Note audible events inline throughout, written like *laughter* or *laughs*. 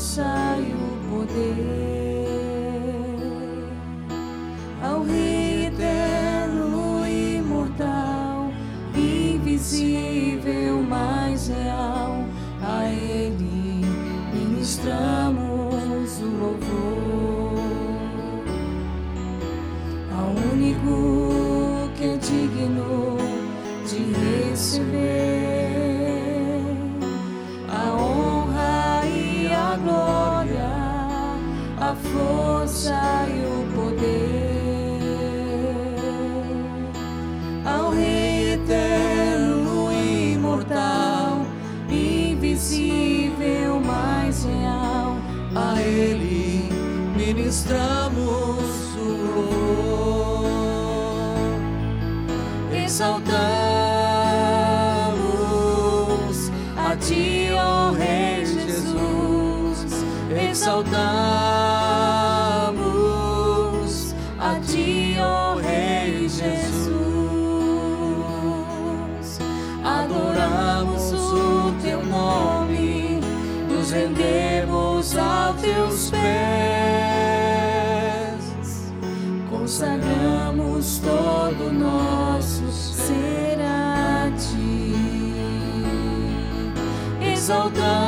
força e o poder 走的走的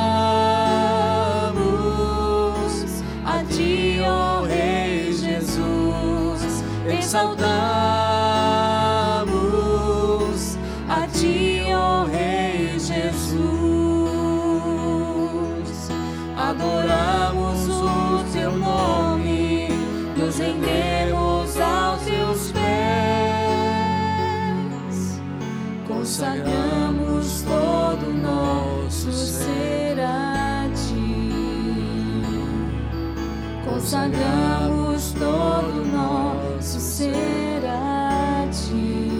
consagramos todo nosso ser a Ti.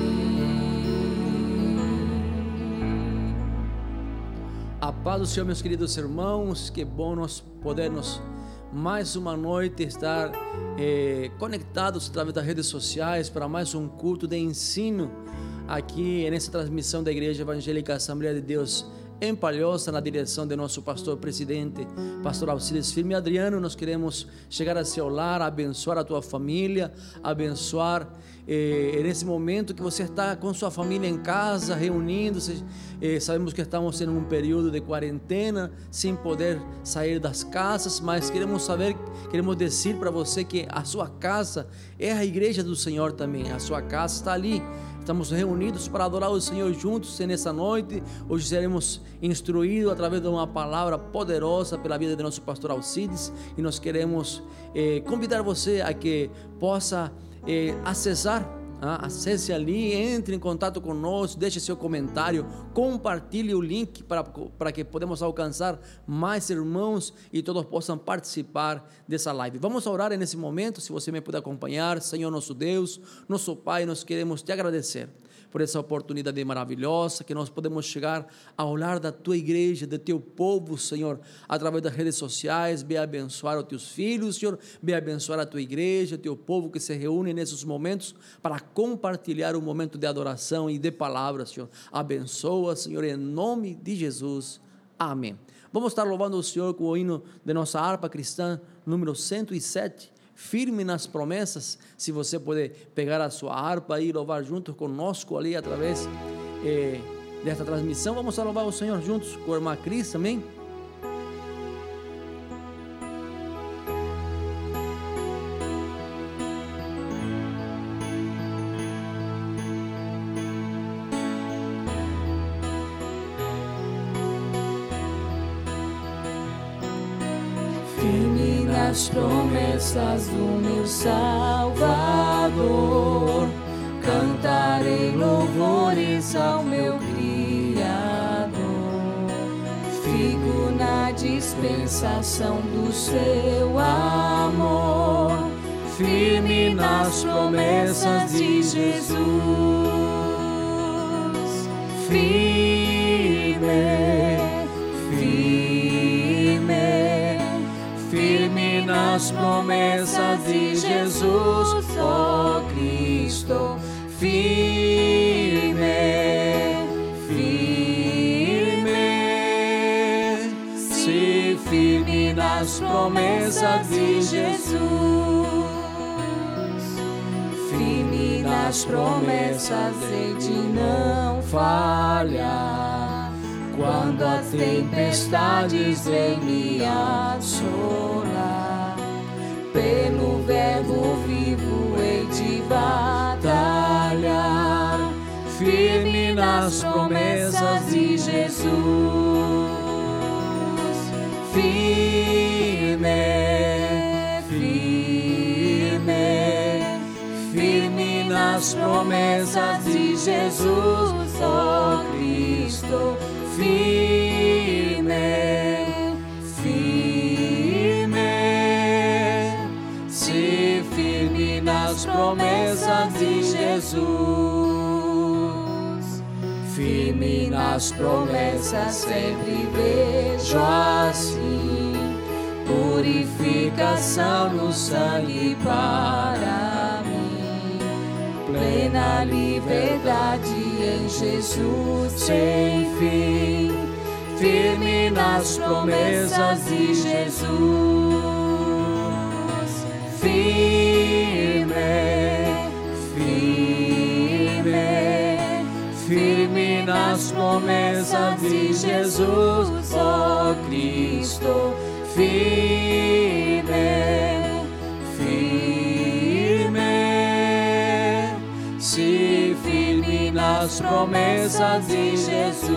A paz do Senhor, meus queridos irmãos, que bom nós podermos mais uma noite estar eh, conectados através das redes sociais para mais um culto de ensino aqui nessa transmissão da Igreja Evangélica Assembleia de Deus em Palhoça, na direção de nosso pastor presidente, pastor Alcides Firme Adriano. Nós queremos chegar a seu lar, abençoar a tua família, abençoar eh, nesse momento que você está com sua família em casa, reunindo-se. Eh, sabemos que estamos em um período de quarentena, sem poder sair das casas, mas queremos saber, queremos dizer para você que a sua casa é a igreja do Senhor também. A sua casa está ali. Estamos reunidos para adorar o Senhor juntos nessa noite. Hoje seremos instruídos através de uma palavra poderosa pela vida de nosso pastor Alcides e nós queremos eh, convidar você a que possa eh, acessar acesse ali, entre em contato conosco, deixe seu comentário, compartilhe o link para, para que podemos alcançar mais irmãos e todos possam participar dessa live. Vamos orar nesse momento, se você me puder acompanhar. Senhor nosso Deus, nosso Pai, nós queremos te agradecer por essa oportunidade maravilhosa que nós podemos chegar ao lar da tua igreja, do teu povo, Senhor, através das redes sociais. Vem abençoar os teus filhos, Senhor. Vem abençoar a tua igreja, o teu povo que se reúne nesses momentos para compartilhar um momento de adoração e de palavras, Senhor. Abençoa, Senhor, em nome de Jesus. Amém. Vamos estar louvando o Senhor com o hino de nossa harpa cristã, número 107 firme nas promessas. Se você puder pegar a sua harpa e louvar junto conosco ali através eh, desta transmissão, vamos louvar o Senhor juntos com a irmã Cris. Nas promessas do meu Salvador. Cantarei louvores ao meu Criador. Fico na dispensação do seu amor, firme nas promessas de Jesus. Firme, nas promessas de Jesus, ó Cristo, firme, firme, se firme nas promessas de Jesus, firme nas promessas de não falhar. Quando as tempestades vêm me assolar, pelo verbo vivo hei de batalhar, firme nas promessas de Jesus. Firme, firme, firme nas promessas de Jesus, ó Cristo. Firme, firme, nas promessas de Jesus, firme nas promessas sempre vejo assim, purificação no sangue para mim, plena liberdade em Jesus sem fim, firme nas promessas de Jesus, nas promessas de Jesus, ó Cristo, firme, firme, se firme nas promessas de Jesus,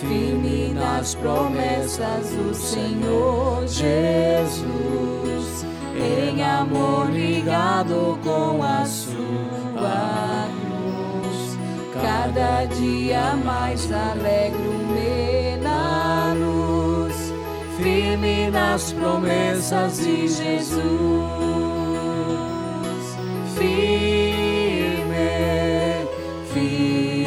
firme nas promessas do Senhor Jesus, em amor ligado com a sua cruz, cada dia mais alegro-me na luz, firme nas promessas de Jesus. Firme, firme,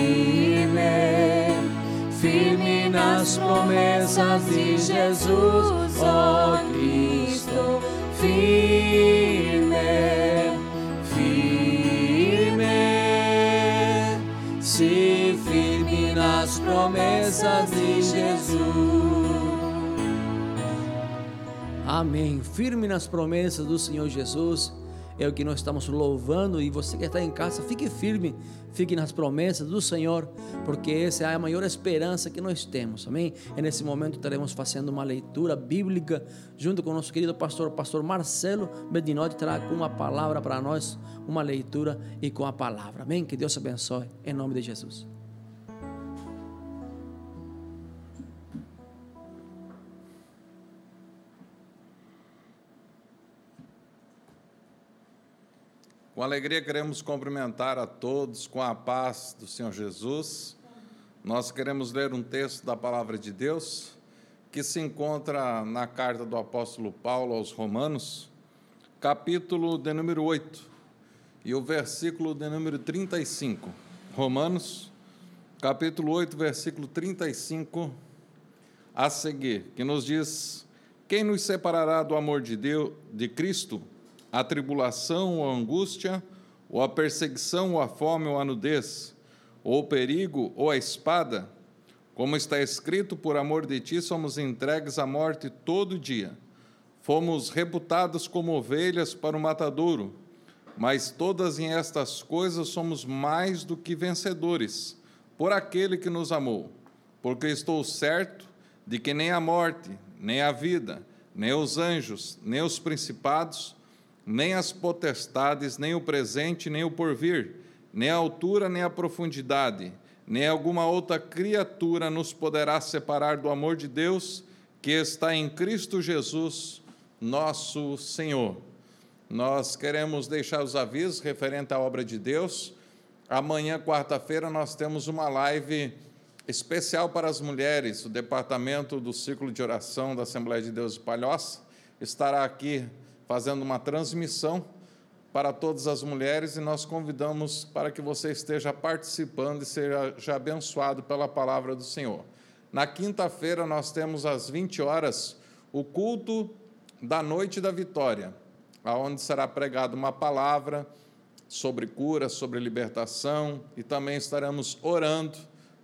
firme nas promessas de Jesus, ó oh Cristo, firme, firme, se firme nas promessas de Jesus. Amém. Firme nas promessas do Senhor Jesus é o que nós estamos louvando. E você que está em casa, fique firme, fique nas promessas do Senhor, porque essa é a maior esperança que nós temos. Amém? E nesse momento estaremos fazendo uma leitura bíblica junto com o nosso querido pastor, pastor Marcelo Bedinotti, terá uma palavra para nós, uma leitura e com a palavra. Amém? Que Deus abençoe, em nome de Jesus. Com alegria queremos cumprimentar a todos com a paz do Senhor Jesus. Nós queremos ler um texto da palavra de Deus que se encontra na carta do apóstolo Paulo aos Romanos, capítulo de número 8, e o versículo de número 35. Romanos, capítulo 8, versículo 35 a seguir, que nos diz: Quem nos separará do amor de Deus, de Cristo? A tribulação ou a angústia, ou a perseguição ou a fome ou a nudez, ou o perigo ou a espada, como está escrito, por amor de ti somos entregues à morte todo dia. Fomos reputados como ovelhas para o matadouro, mas todas em estas coisas somos mais do que vencedores, por aquele que nos amou. Porque estou certo de que nem a morte, nem a vida, nem os anjos, nem os principados, nem as potestades, nem o presente, nem o porvir, nem a altura, nem a profundidade, nem alguma outra criatura nos poderá separar do amor de Deus que está em Cristo Jesus, nosso Senhor. Nós queremos deixar os avisos referentes à obra de Deus. Amanhã, quarta-feira, nós temos uma live especial para as mulheres. O departamento do Círculo de Oração da Assembleia de Deus de Palhoça estará aqui fazendo uma transmissão para todas as mulheres e nós convidamos para que você esteja participando e seja abençoado pela palavra do Senhor. Na quinta-feira nós temos às 20 horas o culto da noite da vitória, aonde será pregada uma palavra sobre cura, sobre libertação e também estaremos orando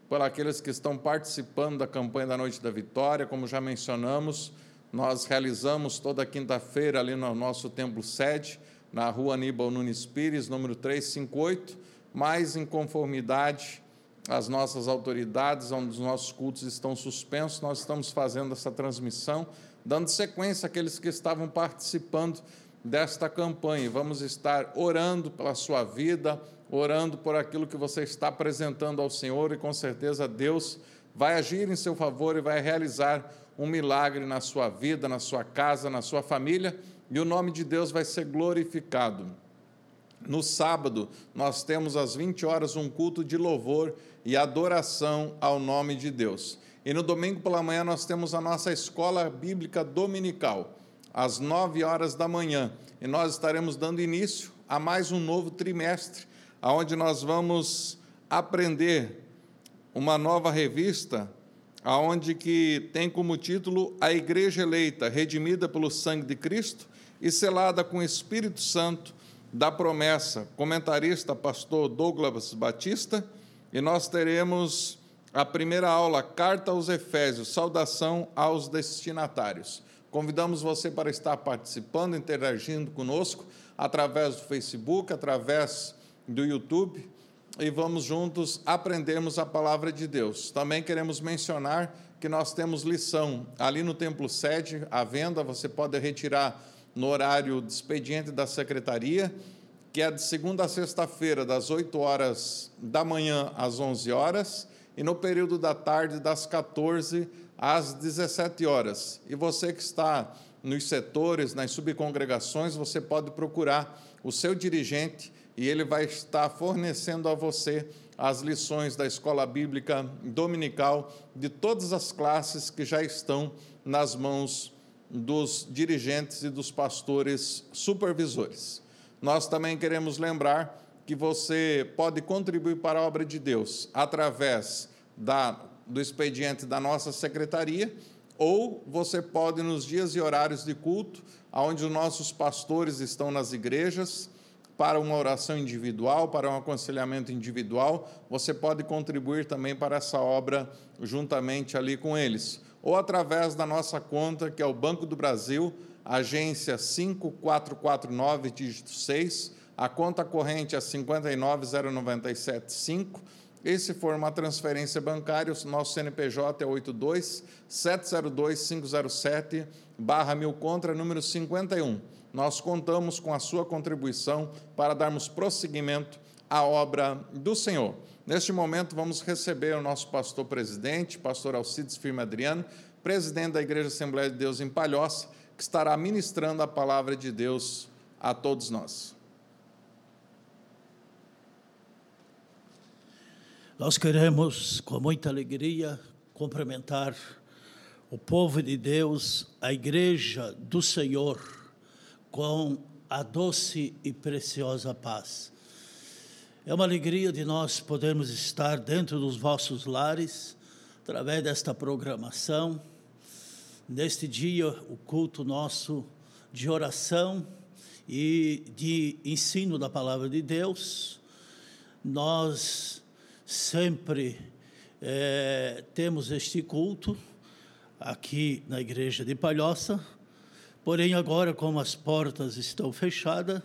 por aqueles que estão participando da campanha da Noite da Vitória, como já mencionamos, nós realizamos toda quinta-feira ali no nosso templo sede, na rua Aníbal Nunes Pires, número 358, mas em conformidade às nossas autoridades, onde os nossos cultos estão suspensos, nós estamos fazendo essa transmissão, dando sequência àqueles que estavam participando desta campanha. Vamos estar orando pela sua vida, orando por aquilo que você está apresentando ao Senhor e com certeza Deus vai agir em seu favor e vai realizar um milagre na sua vida, na sua casa, na sua família, e o nome de Deus vai ser glorificado. No sábado, nós temos às 20 horas um culto de louvor e adoração ao nome de Deus. E no domingo pela manhã nós temos a nossa escola bíblica dominical, às 9 horas da manhã. E nós estaremos dando início a mais um novo trimestre, onde nós vamos aprender uma nova revista aonde que tem como título A Igreja Eleita, redimida pelo sangue de Cristo e selada com o Espírito Santo da promessa. Comentarista pastor Douglas Batista, e nós teremos a primeira aula, Carta aos Efésios, saudação aos destinatários. Convidamos você para estar participando, interagindo conosco através do Facebook, através do YouTube e vamos juntos aprendermos a palavra de Deus. Também queremos mencionar que nós temos lição ali no Templo Sede, à venda, você pode retirar no horário de expediente da secretaria, que é de segunda a sexta-feira, das 8 horas da manhã às 11 horas, e no período da tarde, das 14 às 17 horas. E você que está nos setores, nas subcongregações, você pode procurar o seu dirigente e ele vai estar fornecendo a você as lições da escola bíblica dominical de todas as classes que já estão nas mãos dos dirigentes e dos pastores supervisores. Nós também queremos lembrar que você pode contribuir para a obra de Deus através da, do expediente da nossa secretaria, ou você pode, nos dias e horários de culto, onde os nossos pastores estão nas igrejas, para uma oração individual, para um aconselhamento individual, você pode contribuir também para essa obra juntamente ali com eles. Ou através da nossa conta, que é o Banco do Brasil, agência 5449, dígito 6, a conta corrente é 5909775. E se for uma transferência bancária, o nosso CNPJ é 82 702 507 barra mil contra, número 51 nós contamos com a sua contribuição para darmos prosseguimento à obra do Senhor. Neste momento, vamos receber o nosso pastor presidente, pastor Alcides Firme Adriano, presidente da Igreja Assembleia de Deus em Palhoça, que estará ministrando a palavra de Deus a todos nós. Nós queremos, com muita alegria, cumprimentar o povo de Deus, a Igreja do Senhor, com a doce e preciosa paz. É uma alegria de nós podermos estar dentro dos vossos lares, através desta programação. Neste dia, o culto nosso de oração e de ensino da palavra de Deus. Nós sempre é, temos este culto aqui na igreja de Palhoça Porém, agora, como as portas estão fechadas,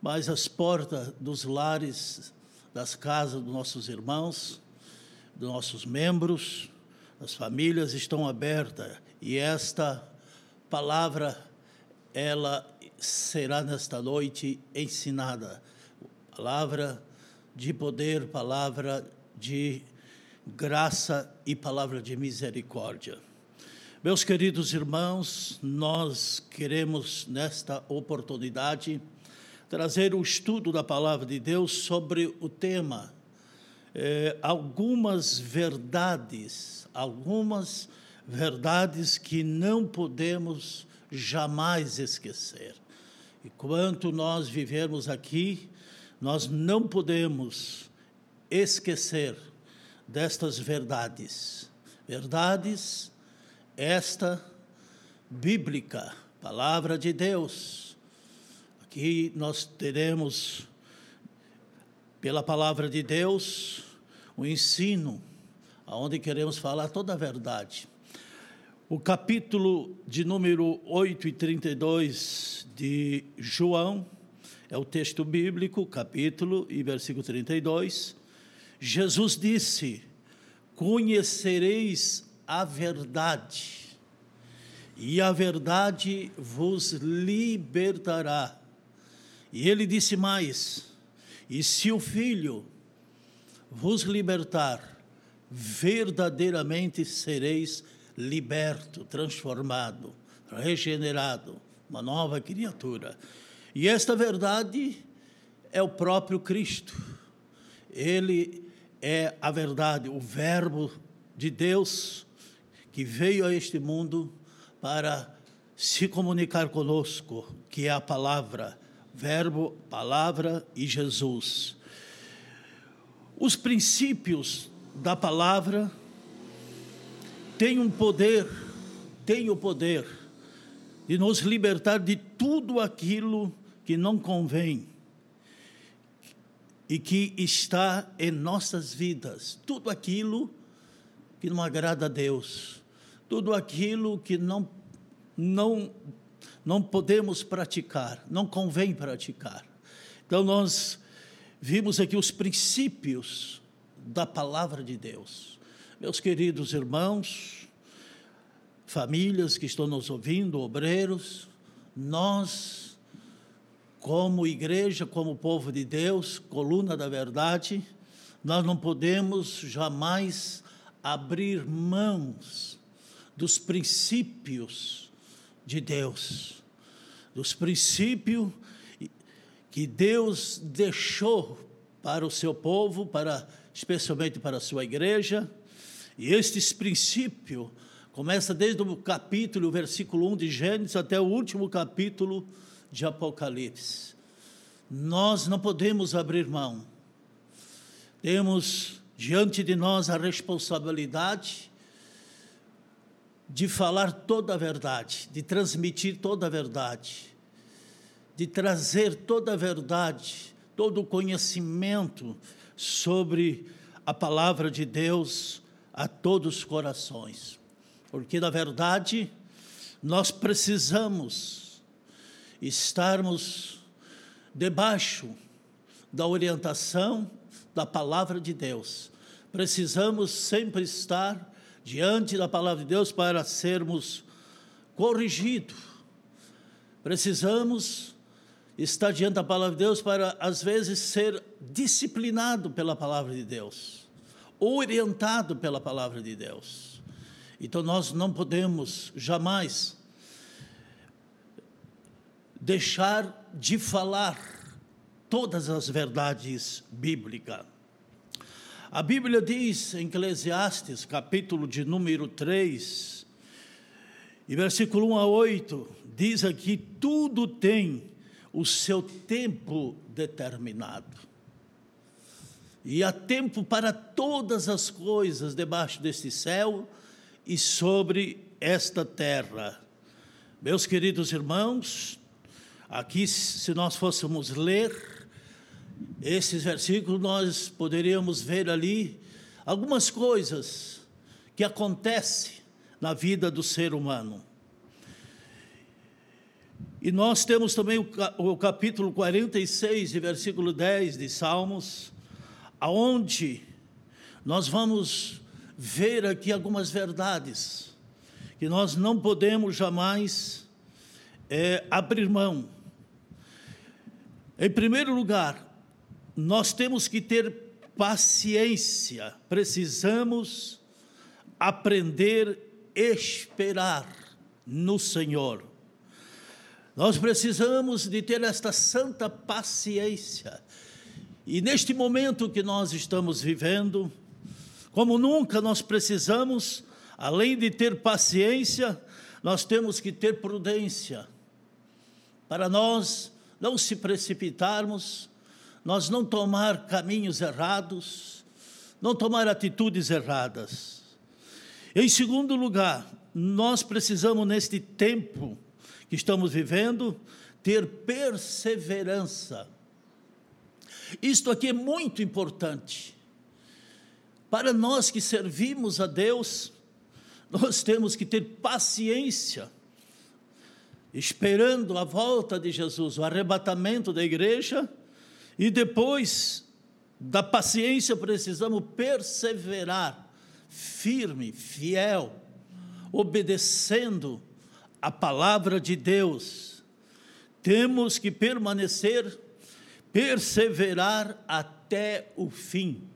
mas as portas dos lares, das casas dos nossos irmãos, dos nossos membros, das famílias estão abertas e esta palavra ela será nesta noite ensinada. Palavra de poder, palavra de graça e palavra de misericórdia. Meus queridos irmãos, nós queremos, nesta oportunidade, trazer o estudo da palavra de Deus sobre o tema eh, algumas verdades, algumas verdades que não podemos jamais esquecer. E quanto nós vivermos aqui, nós não podemos esquecer destas verdades. Verdades esta bíblica, palavra de Deus. Aqui nós teremos, pela palavra de Deus, o ensino, aonde queremos falar toda a verdade. O capítulo de número 8 e 32 de João, é o texto bíblico, capítulo e versículo 32. Jesus disse: Conhecereis a verdade, e a verdade vos libertará. E ele disse mais: E se o Filho vos libertar, verdadeiramente sereis liberto, transformado, regenerado, uma nova criatura. E esta verdade é o próprio Cristo. Ele é a verdade, o Verbo de Deus que veio a este mundo para se comunicar conosco, que é a palavra, Verbo, palavra e Jesus. Os princípios da palavra tem um poder, tem o poder de nos libertar de tudo aquilo que não convém e que está em nossas vidas, tudo aquilo que não agrada a Deus, tudo aquilo que não não não podemos praticar, não convém praticar. Então nós vimos aqui os princípios da palavra de Deus. Meus queridos irmãos, famílias que estão nos ouvindo, obreiros, nós, como igreja, como povo de Deus, coluna da verdade, nós não podemos jamais abrir mãos dos princípios de Deus, dos princípios que Deus deixou para o seu povo, para especialmente para a sua igreja e estes princípios começa desde o capítulo, versículo 1 de Gênesis até o último capítulo de Apocalipse. Nós não podemos abrir mão. Temos diante de nós a responsabilidade de falar toda a verdade, de transmitir toda a verdade, de trazer toda a verdade, todo o conhecimento sobre a palavra de Deus a todos os corações. Porque, na verdade, nós precisamos estarmos debaixo da orientação da palavra de Deus. Precisamos sempre estar diante da palavra de Deus para sermos corrigidos. Precisamos estar diante da palavra de Deus para, às vezes, ser disciplinado pela palavra de Deus orientado pela palavra de Deus. Então nós não podemos jamais deixar de falar todas as verdades bíblicas. A Bíblia diz em Eclesiastes, capítulo de número 3, e versículo 1 a 8, diz aqui: tudo tem o seu tempo determinado. E há tempo para todas as coisas debaixo deste céu e sobre esta terra. Meus queridos irmãos, aqui, se nós fôssemos ler esses versículos, nós poderíamos ver ali algumas coisas que acontecem na vida do ser humano. E nós temos também o capítulo 46, versículo 10 de Salmos, aonde nós vamos ver aqui algumas verdades que nós não podemos jamais é, abrir mão. Em primeiro lugar, nós temos que ter paciência, precisamos aprender a esperar no Senhor. Nós precisamos de ter esta santa paciência. E neste momento que nós estamos vivendo, como nunca nós precisamos, além de ter paciência, nós temos que ter prudência, para nós não se precipitarmos, nós não tomar caminhos errados, não tomar atitudes erradas. Em segundo lugar, nós precisamos, neste tempo que estamos vivendo, ter perseverança. Isto aqui é muito importante. Para nós que servimos a Deus, nós temos que ter paciência, esperando a volta de Jesus, o arrebatamento da igreja, e depois da paciência precisamos perseverar, firme, fiel, obedecendo a palavra de Deus. Temos que permanecer, perseverar até o fim.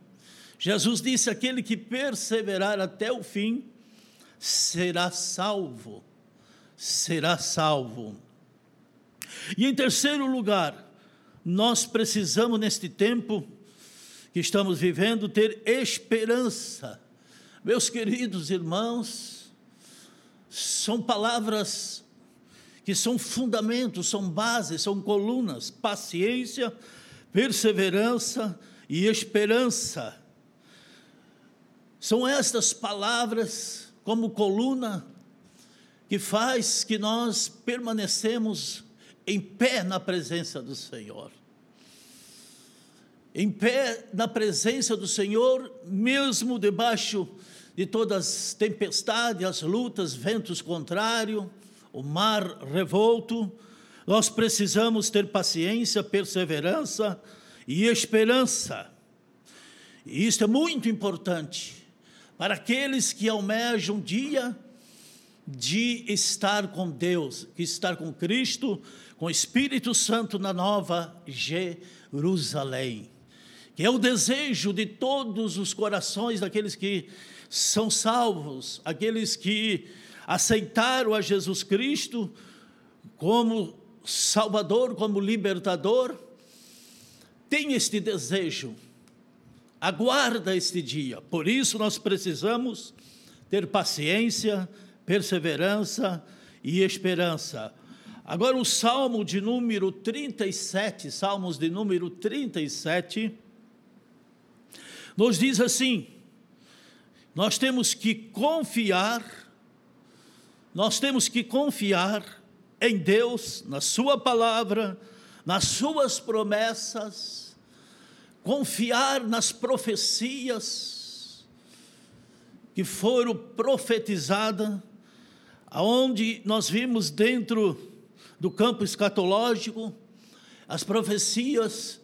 Jesus disse: aquele que perseverar até o fim será salvo. Será salvo. E em terceiro lugar, nós precisamos neste tempo que estamos vivendo ter esperança. Meus queridos irmãos, são palavras que são fundamentos, são bases, são colunas, paciência, perseverança e esperança. São estas palavras como coluna que faz que nós permanecemos em pé na presença do Senhor. Em pé na presença do Senhor, mesmo debaixo de todas as tempestades, as lutas, ventos contrários, o mar revolto, nós precisamos ter paciência, perseverança e esperança. E isso é muito importante para aqueles que almejam um dia de estar com Deus, de estar com Cristo, com o Espírito Santo na nova Jerusalém. Que é o desejo de todos os corações daqueles que são salvos, aqueles que aceitaram a Jesus Cristo como Salvador, como libertador, tem este desejo aguarda este dia. Por isso nós precisamos ter paciência, perseverança e esperança. Agora o Salmo de número 37, Salmos de número 37, nos diz assim: nós temos que confiar, nós temos que confiar em Deus, na Sua palavra, nas Suas promessas, confiar nas profecias que foram profetizadas, aonde nós vimos dentro do campo escatológico as profecias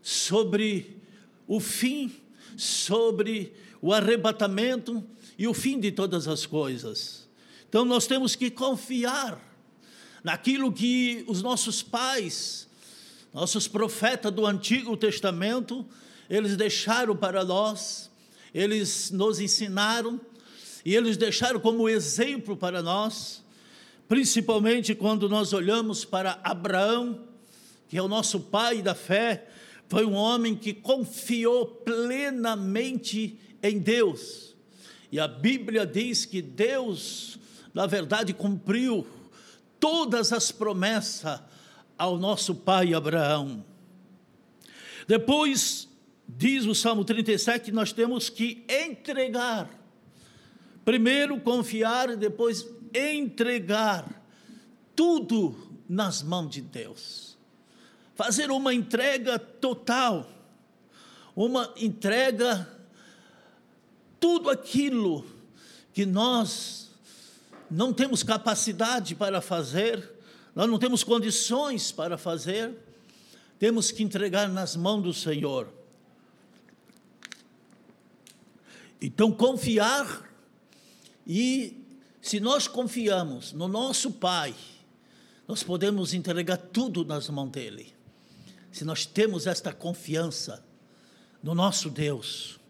sobre o fim, sobre o arrebatamento e o fim de todas as coisas. Então nós temos que confiar naquilo que os nossos pais nossos profetas do Antigo Testamento, eles deixaram para nós, eles nos ensinaram e eles deixaram como exemplo para nós, principalmente quando nós olhamos para Abraão, que é o nosso pai da fé, foi um homem que confiou plenamente em Deus. E a Bíblia diz que Deus, na verdade, cumpriu todas as promessas ao nosso pai Abraão. Depois, diz o Salmo 37, que nós temos que entregar. Primeiro confiar e depois entregar tudo nas mãos de Deus. Fazer uma entrega total, uma entrega, tudo aquilo que nós não temos capacidade para fazer, nós não temos condições para fazer, temos que entregar nas mãos do Senhor. Então, confiar, e se nós confiamos no nosso Pai, nós podemos entregar tudo nas mãos dEle. Se nós temos esta confiança no nosso Deus,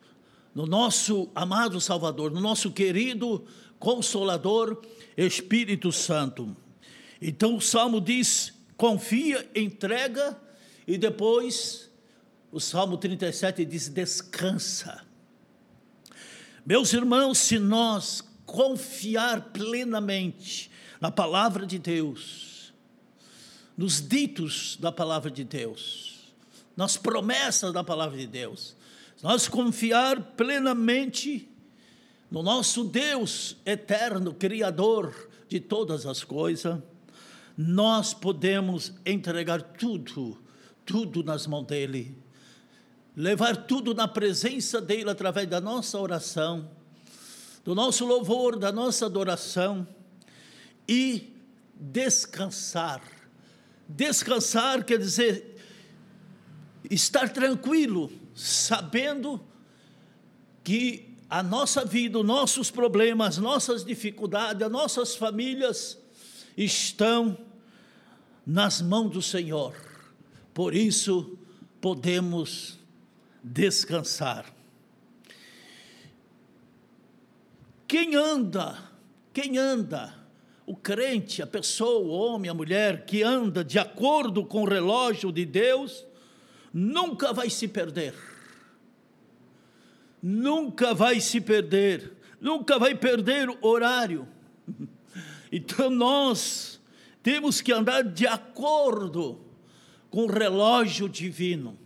no nosso amado Salvador, no nosso querido Consolador Espírito Santo. Então o salmo diz: confia, entrega, e depois o salmo 37 diz: descansa. Meus irmãos, se nós confiar plenamente na palavra de Deus, nos ditos da palavra de Deus, nas promessas da palavra de Deus, nós confiar plenamente, no nosso Deus eterno, Criador de todas as coisas, nós podemos entregar tudo, tudo nas mãos dEle, levar tudo na presença dEle através da nossa oração, do nosso louvor, da nossa adoração e descansar. Descansar quer dizer estar tranquilo, sabendo que a nossa vida, nossos problemas, nossas dificuldades, as nossas famílias estão nas mãos do Senhor. Por isso podemos descansar. Quem anda, quem anda, o crente, a pessoa, o homem, a mulher que anda de acordo com o relógio de Deus, nunca vai se perder nunca vai se perder, nunca vai perder o horário. *laughs* Então nós temos que andar de acordo com o relógio divino.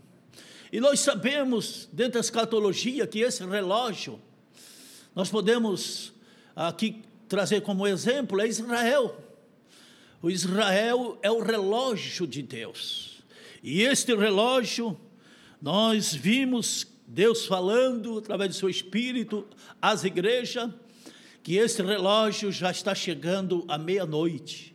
E nós sabemos, dentro da escatologia, que esse relógio, nós podemos aqui trazer como exemplo, é Israel. O Israel é o relógio de Deus. E este relógio, nós vimos Deus falando através do seu Espírito às igrejas, que esse relógio já está chegando à meia-noite.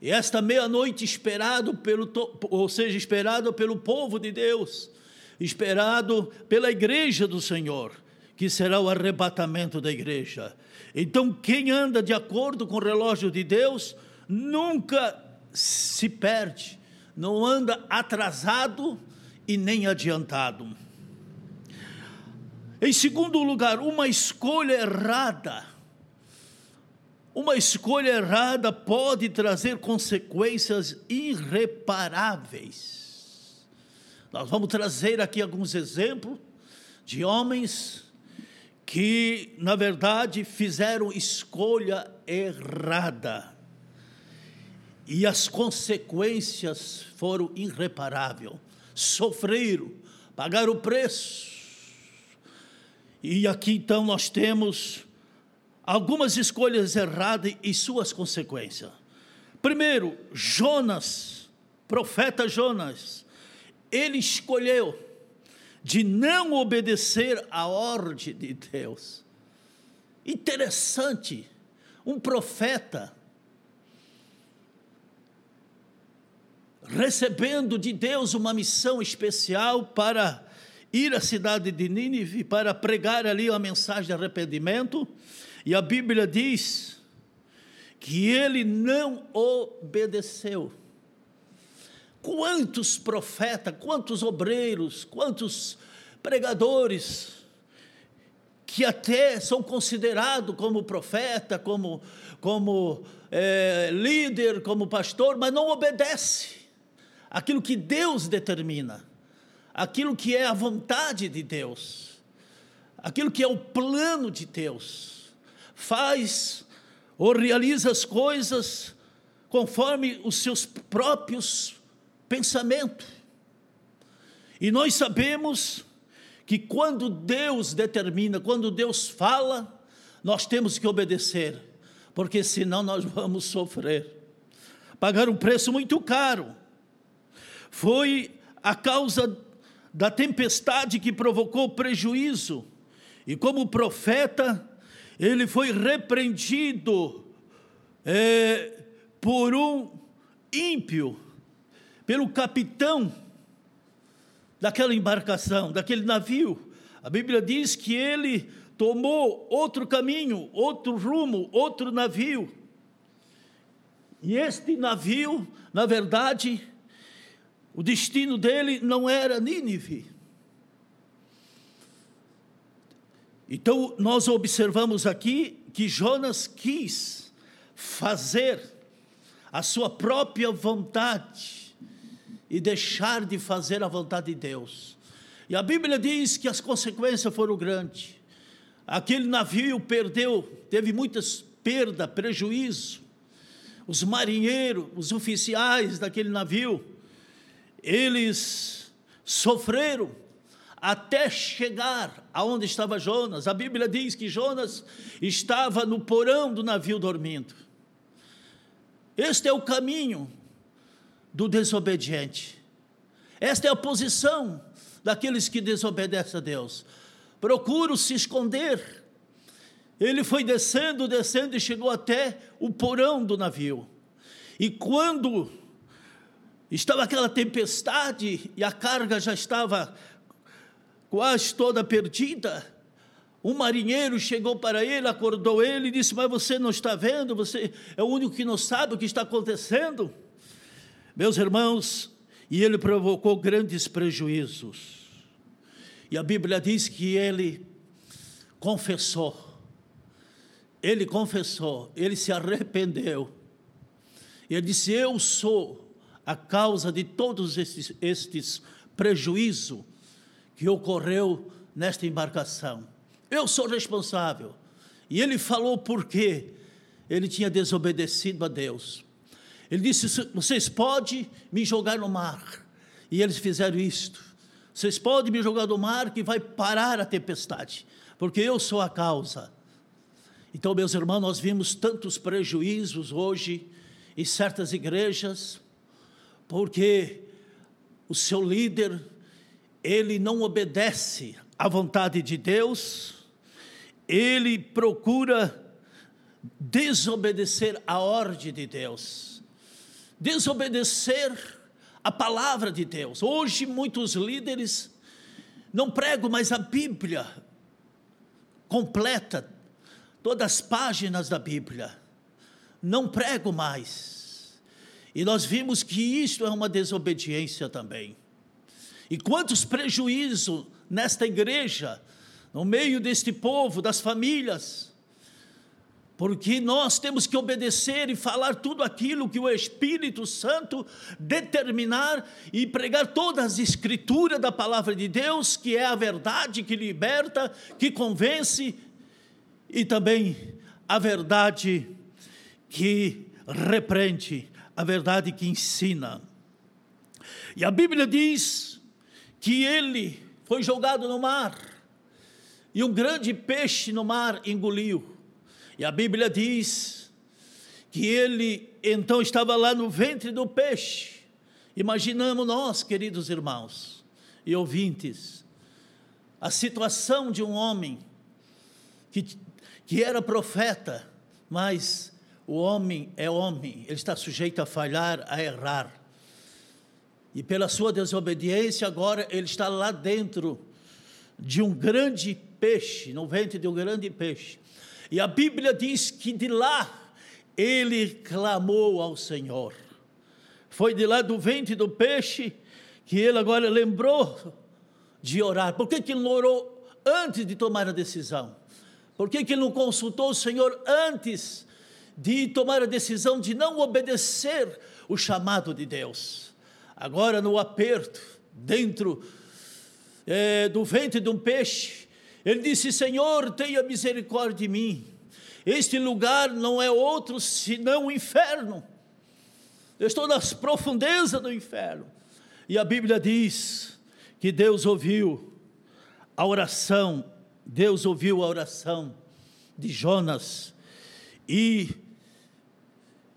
E esta meia-noite esperado pelo, ou seja, esperado pelo povo de Deus, esperado pela igreja do Senhor, que será o arrebatamento da igreja. Então, quem anda de acordo com o relógio de Deus, nunca se perde, não anda atrasado e nem adiantado. Em segundo lugar, uma escolha errada. Uma escolha errada pode trazer consequências irreparáveis. Nós vamos trazer aqui alguns exemplos de homens que, na verdade, fizeram escolha errada. E as consequências foram irreparáveis. Sofreram, pagaram o preço e aqui então nós temos algumas escolhas erradas e suas consequências. Primeiro, Jonas, profeta Jonas, ele escolheu de não obedecer à ordem de Deus. Interessante, um profeta recebendo de Deus uma missão especial para ir à cidade de Nínive para pregar ali uma mensagem de arrependimento, e a Bíblia diz que ele não obedeceu. Quantos profetas, quantos obreiros, quantos pregadores que até são considerados como profeta, como, como é, líder, como pastor, mas não obedece aquilo que Deus determina aquilo que é a vontade de Deus, aquilo que é o plano de Deus. Faz ou realiza as coisas conforme os seus próprios pensamentos. E nós sabemos que quando Deus determina, quando Deus fala, nós temos que obedecer, porque senão nós vamos sofrer. Pagar um preço muito caro. Foi a causa da tempestade que provocou prejuízo, e como profeta, ele foi repreendido é, por um ímpio, pelo capitão daquela embarcação, daquele navio. A Bíblia diz que ele tomou outro caminho, outro rumo, outro navio. E este navio, na verdade, o destino dele não era Nínive. Então, nós observamos aqui que Jonas quis fazer a sua própria vontade e deixar de fazer a vontade de Deus. E a Bíblia diz que as consequências foram grandes. Aquele navio perdeu, teve muitas perdas, prejuízo. Os marinheiros, os oficiais daquele navio, eles sofreram até chegar aonde estava Jonas. A Bíblia diz que Jonas estava no porão do navio dormindo. Este é o caminho do desobediente. Esta é a posição daqueles que desobedecem a Deus. Procuram se esconder. Ele foi descendo, descendo e chegou até o porão do navio. E quando estava aquela tempestade e a carga já estava quase toda perdida, um marinheiro chegou para ele, acordou ele e disse: Mas você não está vendo? Você é o único que não sabe o que está acontecendo. Meus irmãos, e ele provocou grandes prejuízos. E a Bíblia diz que ele confessou. Ele confessou, ele se arrependeu. Ele disse: Eu sou a causa de todos estes, estes prejuízos que ocorreu nesta embarcação. Eu sou responsável. E ele falou por quê? Ele tinha desobedecido a Deus. Ele disse: Vocês podem me jogar no mar. E eles fizeram isto. Vocês podem me jogar no mar que vai parar a tempestade, porque eu sou a causa. Então, meus irmãos, nós vimos tantos prejuízos hoje em certas igrejas, porque o seu líder, ele não obedece à vontade de Deus, ele procura desobedecer a ordem de Deus, desobedecer a palavra de Deus. Hoje, muitos líderes não pregam mais a Bíblia completa, todas as páginas da Bíblia, não prego mais. E nós vimos que isto é uma desobediência também. E quantos prejuízos nesta igreja, no meio deste povo, das famílias, porque nós temos que obedecer e falar tudo aquilo que o Espírito Santo determinar e pregar todas as escrituras da palavra de Deus, que é a verdade que liberta, que convence e também a verdade que repreende, a verdade que ensina. E a Bíblia diz que ele foi jogado no mar e um grande peixe no mar engoliu. E a Bíblia diz que ele então estava lá no ventre do peixe. Imaginamos nós, queridos irmãos e ouvintes, a situação de um homem que que era profeta, mas o homem é homem, ele está sujeito a falhar, a errar. E pela sua desobediência, agora ele está lá dentro de um grande peixe, no ventre de um grande peixe. E a Bíblia diz que de lá ele clamou ao Senhor. Foi de lá do ventre do peixe que ele agora lembrou de orar. Por que, que ele não orou antes de tomar a decisão? Por que, que ele não consultou o Senhor antes de tomar a decisão de não obedecer o chamado de Deus? Agora, no aperto, dentro é, do ventre de um peixe, ele disse: Senhor, tenha misericórdia de mim. Este lugar não é outro senão o inferno. Eu estou nas profundezas do inferno. E a Bíblia diz que Deus ouviu a oração Deus ouviu a oração de Jonas e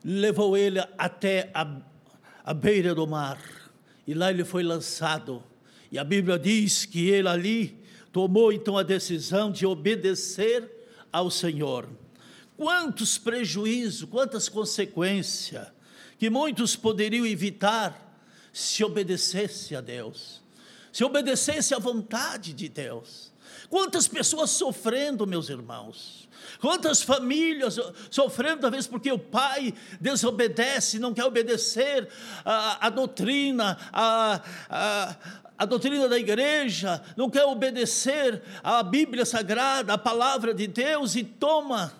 levou ele até a, a beira do mar. E lá ele foi lançado. E a Bíblia diz que ele ali tomou então a decisão de obedecer ao Senhor. Quantos prejuízos, quantas consequências que muitos poderiam evitar se obedecesse a Deus, se obedecesse à vontade de Deus. Quantas pessoas sofrendo, meus irmãos? Quantas famílias sofrendo, talvez porque o pai desobedece, não quer obedecer a doutrina, a, a, a doutrina da igreja, não quer obedecer à Bíblia Sagrada, à palavra de Deus e toma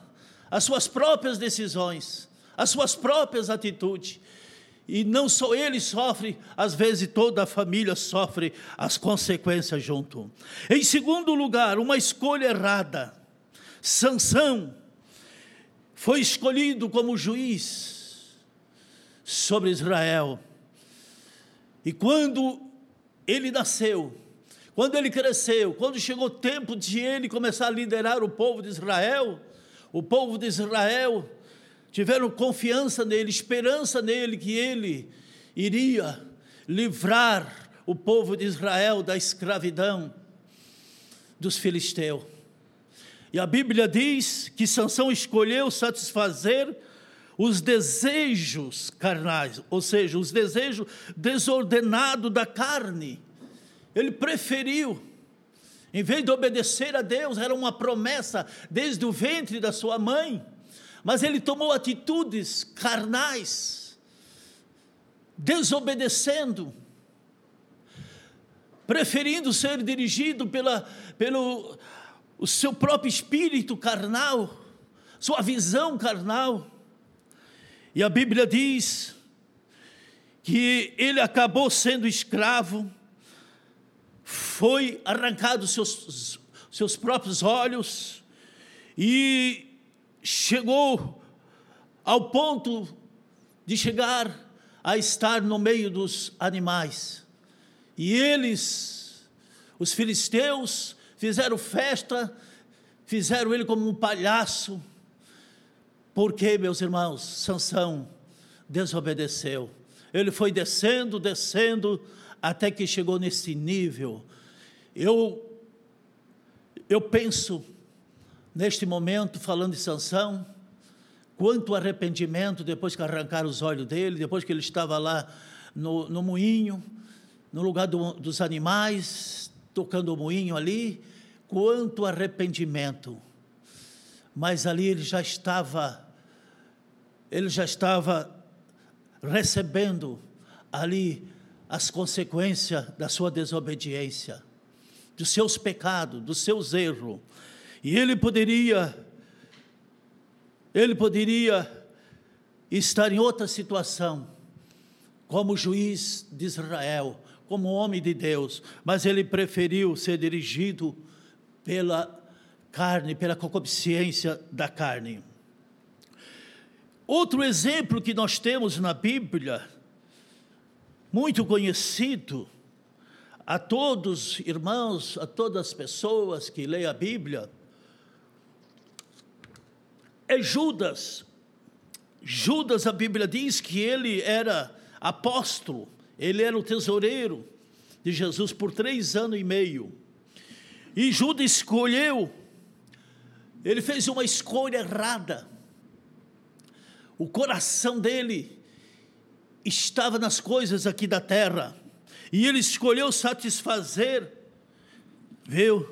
as suas próprias decisões, as suas próprias atitudes. E não só ele sofre, às vezes toda a família sofre as consequências junto. Em segundo lugar, uma escolha errada. Sansão foi escolhido como juiz sobre Israel. E quando ele nasceu, Quando ele cresceu, quando chegou o tempo de ele começar a liderar o povo de Israel, o povo de Israel tiveram confiança nele, esperança nele, que ele iria livrar o povo de Israel da escravidão dos filisteus. E a Bíblia diz que Sansão escolheu satisfazer os desejos carnais, ou seja, os desejos desordenados da carne. Ele preferiu, em vez de obedecer a Deus, era uma promessa desde o ventre da sua mãe, mas ele tomou atitudes carnais, desobedecendo, preferindo ser dirigido pela, pelo o seu próprio espírito carnal, sua visão carnal. E a Bíblia diz que ele acabou sendo escravo, foi arrancado seus seus próprios olhos e chegou ao ponto de chegar a estar no meio dos animais. E eles, os filisteus, fizeram festa, fizeram ele como um palhaço. Porque, meus irmãos, Sansão desobedeceu. Ele foi descendo, descendo, até que chegou nesse nível. Eu eu penso neste momento falando de Sansão, quanto arrependimento depois que arrancaram os olhos dele, depois que ele estava lá no, no moinho, no lugar do, dos animais, tocando o moinho ali, quanto arrependimento. Mas ali ele já estava, ele já estava recebendo ali as consequências da sua desobediência, dos seus pecados, dos seus erros. E ele poderia, ele poderia estar em outra situação, como juiz de Israel, como homem de Deus, mas ele preferiu ser dirigido pela carne, pela concupiscência da carne. Outro exemplo que nós temos na Bíblia, muito conhecido a todos irmãos, a todas as pessoas que leem a Bíblia, é Judas. Judas, a Bíblia diz que ele era apóstolo, ele era o tesoureiro de Jesus por três anos e meio. E Judas escolheu, ele fez uma escolha errada. O coração dele estava nas coisas aqui da terra. E ele escolheu satisfazer, viu,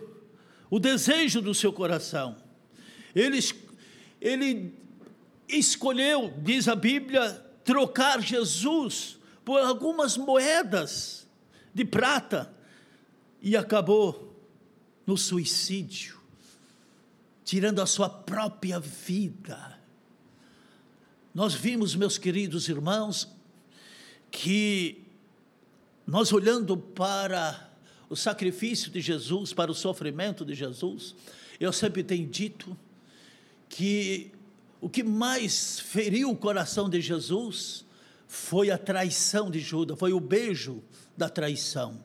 o desejo do seu coração. Ele, ele escolheu, diz a Bíblia, trocar Jesus por algumas moedas de prata e acabou no suicídio, tirando a sua própria vida. Nós vimos, meus queridos irmãos, que nós olhando para o sacrifício de Jesus, para o sofrimento de Jesus, eu sempre tenho dito que o que mais feriu o coração de Jesus foi a traição de Judas, foi o beijo da traição.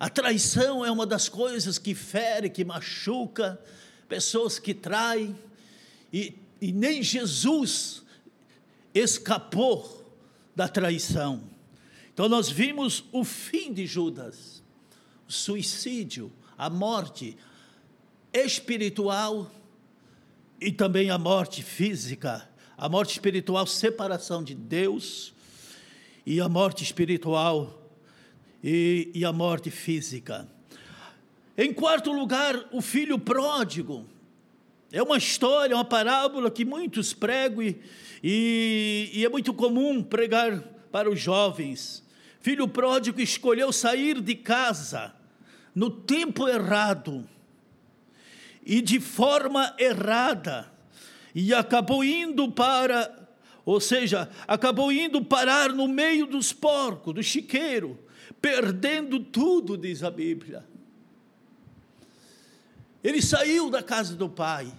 A traição é uma das coisas que fere, que machuca, pessoas que traem, e, e nem Jesus escapou da traição. Então nós vimos o fim de Judas, o suicídio, a morte espiritual e também a morte física, a morte espiritual, separação de Deus, e a morte espiritual e, e a morte física. Em quarto lugar, o filho pródigo. É uma história, uma parábola que muitos pregam e, e, e é muito comum pregar para os jovens. Filho pródigo escolheu sair de casa no tempo errado e de forma errada e acabou indo para, ou seja, acabou indo parar no meio dos porcos, do chiqueiro, perdendo tudo, diz a Bíblia. Ele saiu da casa do pai.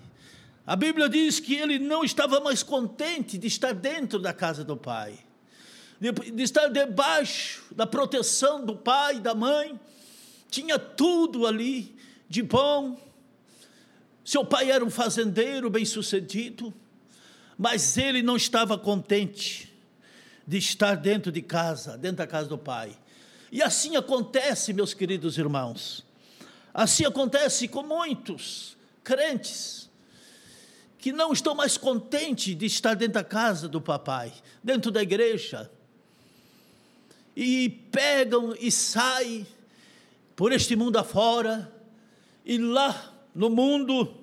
A Bíblia diz que ele não estava mais contente de estar dentro da casa do pai, de, estar debaixo da proteção do pai da mãe, tinha tudo ali de bom. Seu pai era um fazendeiro bem-sucedido, mas ele não estava contente de estar dentro de casa, dentro da casa do pai. E assim acontece, meus queridos irmãos. Assim acontece com muitos crentes que não estão mais contentes de estar dentro da casa do papai, dentro da igreja. E pegam e saem por este mundo afora, e lá no mundo,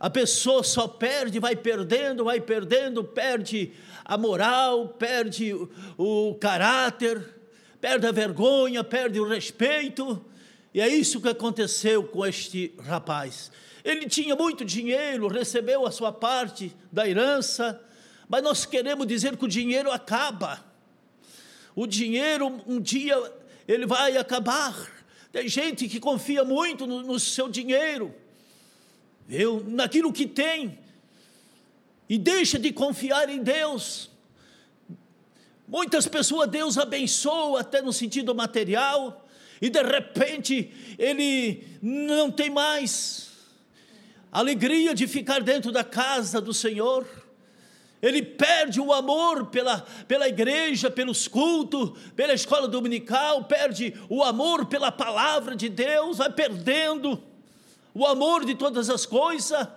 a pessoa só perde, vai perdendo, vai perdendo, perde a moral, perde o, o caráter, perde a vergonha, perde o respeito. E é isso que aconteceu com este rapaz. Ele tinha muito dinheiro, recebeu a sua parte da herança, mas nós queremos dizer que o dinheiro acaba. O dinheiro, um dia, ele vai acabar. Tem gente que confia muito no, no seu dinheiro, viu? naquilo que tem, e deixa de confiar em Deus. Muitas pessoas Deus abençoa até no sentido material, e de repente ele não tem mais alegria de ficar dentro da casa do Senhor. Ele perde o amor pela, pela igreja, pelos cultos, pela escola dominical, perde o amor pela palavra de Deus, vai perdendo o amor de todas as coisas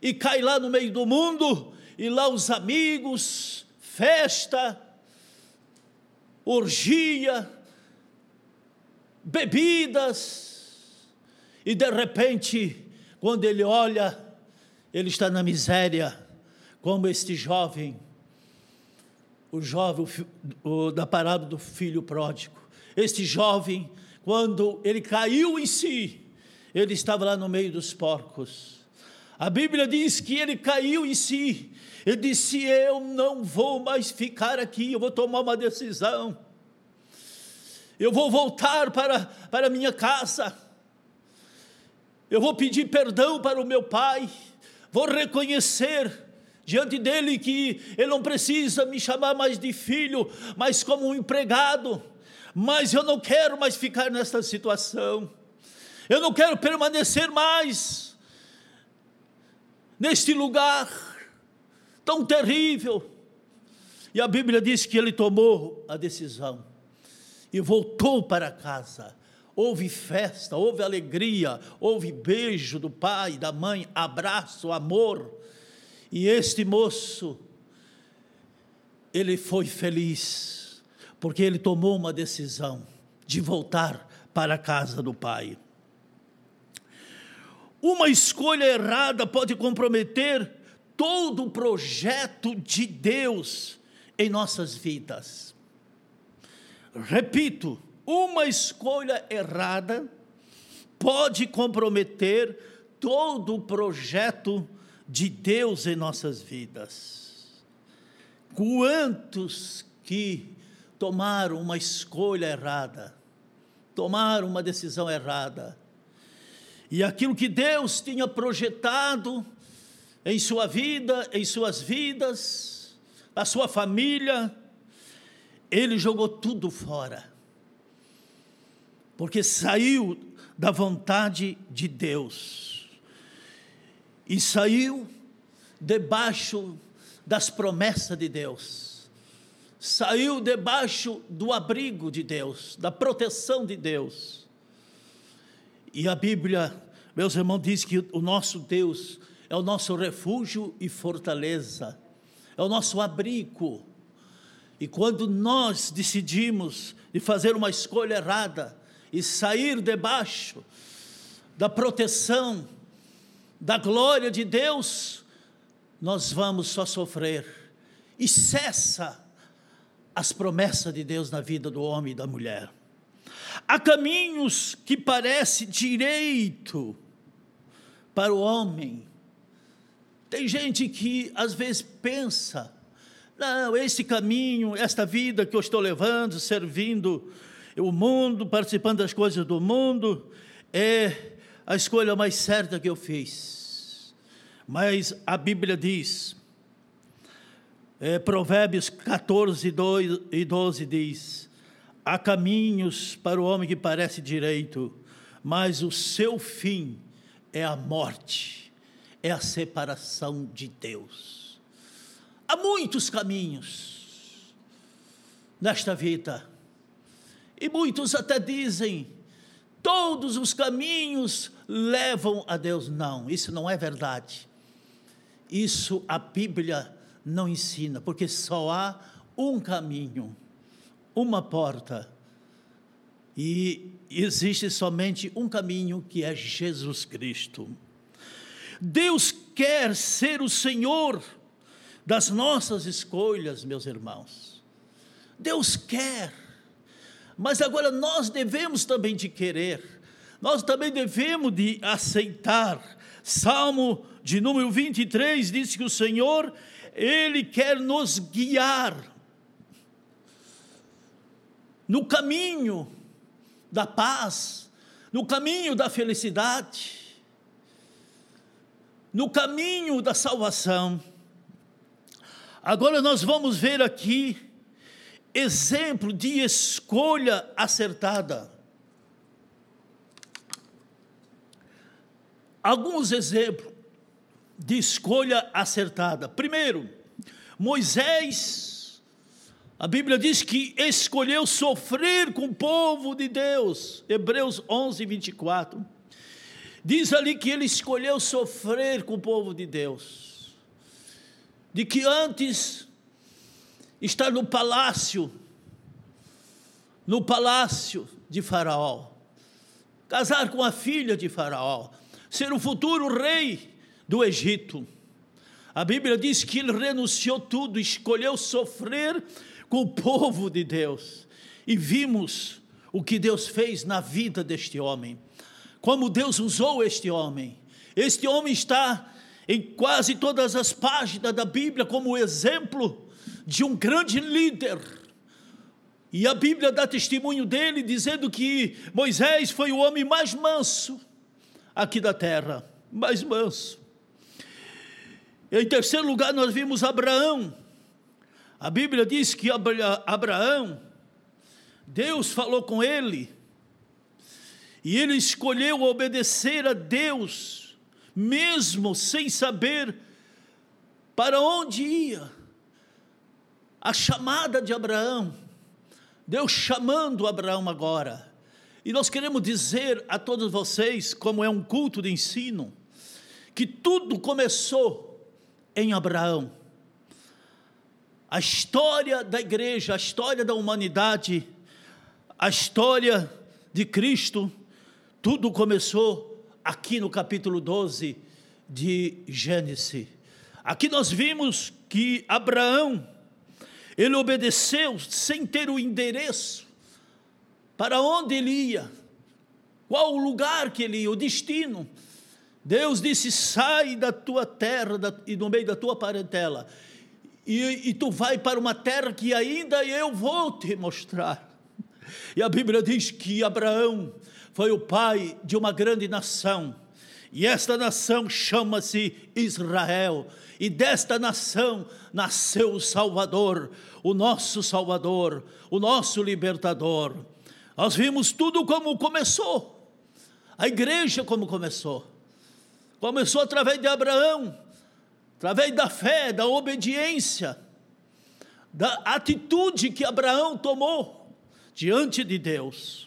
e cai lá no meio do mundo, e lá os amigos, festa, orgia, bebidas, e de repente, quando ele olha, ele está na miséria como este jovem, o jovem o, o, da parábola do filho pródigo. Este jovem, quando ele caiu em si, ele estava lá no meio dos porcos. A Bíblia diz que ele caiu em si. Ele disse: Eu não vou mais ficar aqui, eu vou tomar uma decisão. Eu vou voltar para, para minha casa. Eu vou pedir perdão para o meu pai. Vou reconhecer diante dele que ele não precisa me chamar mais de filho, mas como um empregado. Mas eu não quero mais ficar nesta situação. Eu não quero permanecer mais neste lugar tão terrível. E a Bíblia diz que ele tomou a decisão e voltou para casa. Houve festa, houve alegria, houve beijo do pai, da mãe, abraço, amor. E este moço, ele foi feliz, porque ele tomou uma decisão de voltar para a casa do pai. Uma escolha errada pode comprometer todo o projeto de Deus em nossas vidas. Repito, uma escolha errada pode comprometer todo o projeto de Deus em nossas vidas. Quantos que tomaram uma escolha errada, tomaram uma decisão errada, e aquilo que Deus tinha projetado em sua vida, em suas vidas, a sua família, ele jogou tudo fora, porque saiu da vontade de Deus e saiu debaixo das promessas de Deus, saiu debaixo do abrigo de Deus, da proteção de Deus. E a Bíblia, meus irmãos, diz que o nosso Deus é o nosso refúgio e fortaleza, é o nosso abrigo. E quando nós decidimos de fazer uma escolha errada e sair debaixo da proteção da glória de Deus, nós vamos só sofrer. E cessa as promessas de Deus na vida do homem e da mulher. Há caminhos que parecem direito para o homem. Tem gente que às vezes pensa, não, esse caminho, esta vida que eu estou levando, servindo o mundo, participando das coisas do mundo, é a escolha mais certa que eu fiz. Mas a Bíblia diz, é, Provérbios 14 e 12 diz: há caminhos para o homem que parece direito, mas o seu fim é a morte, é a separação de Deus. Há muitos caminhos nesta vida, e muitos até dizem: todos os caminhos levam a Deus. Não, isso não é verdade. Isso a Bíblia não ensina, porque só há um caminho, uma porta. E existe somente um caminho que é Jesus Cristo. Deus quer ser o Senhor das nossas escolhas, meus irmãos. Deus quer. Mas agora nós devemos também de querer. Nós também devemos de aceitar. Salmo de número 23 diz que o Senhor, ele quer nos guiar no caminho da paz, no caminho da felicidade, no caminho da salvação. Agora nós vamos ver aqui exemplo de escolha acertada. Alguns exemplos de escolha acertada. Primeiro, Moisés a Bíblia diz que escolheu sofrer com o povo de Deus. Hebreus 11, 24. Diz ali que ele escolheu sofrer com o povo de Deus. De que antes estar no palácio, no palácio de Faraó, casar com a filha de Faraó, ser o futuro rei do Egito. A Bíblia diz que ele renunciou tudo, escolheu sofrer com o povo de Deus e vimos o que Deus fez na vida deste homem, como Deus usou este homem. Este homem está em quase todas as páginas da Bíblia como exemplo de um grande líder. E a Bíblia dá testemunho dele, dizendo que Moisés foi o homem mais manso aqui da terra mais manso. Em terceiro lugar, nós vimos Abraão a Bíblia diz que Abraão, Deus falou com ele, e ele escolheu obedecer a Deus, mesmo sem saber para onde ia. A chamada de Abraão, Deus chamando Abraão agora. E nós queremos dizer a todos vocês, como é um culto de ensino, que tudo começou em Abraão a história da igreja, a história da humanidade, a história de Cristo, tudo começou aqui no capítulo 12 de Gênesis. Aqui nós vimos que Abraão, ele obedeceu sem ter o endereço para onde ele ia, qual o lugar que ele ia, o destino. Deus disse: sai da tua terra e do meio da tua parentela e, e tu vai para uma terra que ainda eu vou te mostrar. E a Bíblia diz que Abraão foi o pai de uma grande nação, e esta nação chama-se Israel, e desta nação nasceu o Salvador, o nosso Salvador, o nosso libertador. Nós vimos tudo como começou, a igreja como começou. Começou através de Abraão, através da fé, da obediência, da atitude que Abraão tomou diante de Deus.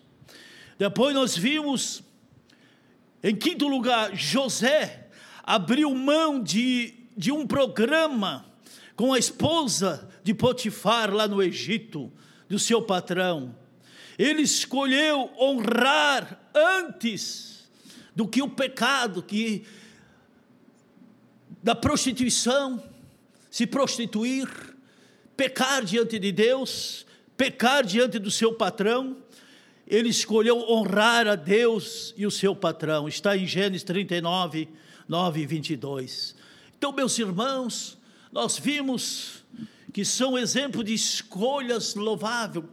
Depois nós vimos, em quinto lugar, José abriu mão de, de um programa com a esposa de Potifar lá no Egito, do seu patrão. Ele escolheu honrar antes do que o pecado que da prostituição, se prostituir, pecar diante de Deus, pecar diante do seu patrão, ele escolheu honrar a Deus e o seu patrão. Está em Gênesis 39, 9 e 22. Então, meus irmãos, nós vimos que são exemplo de escolhas louváveis,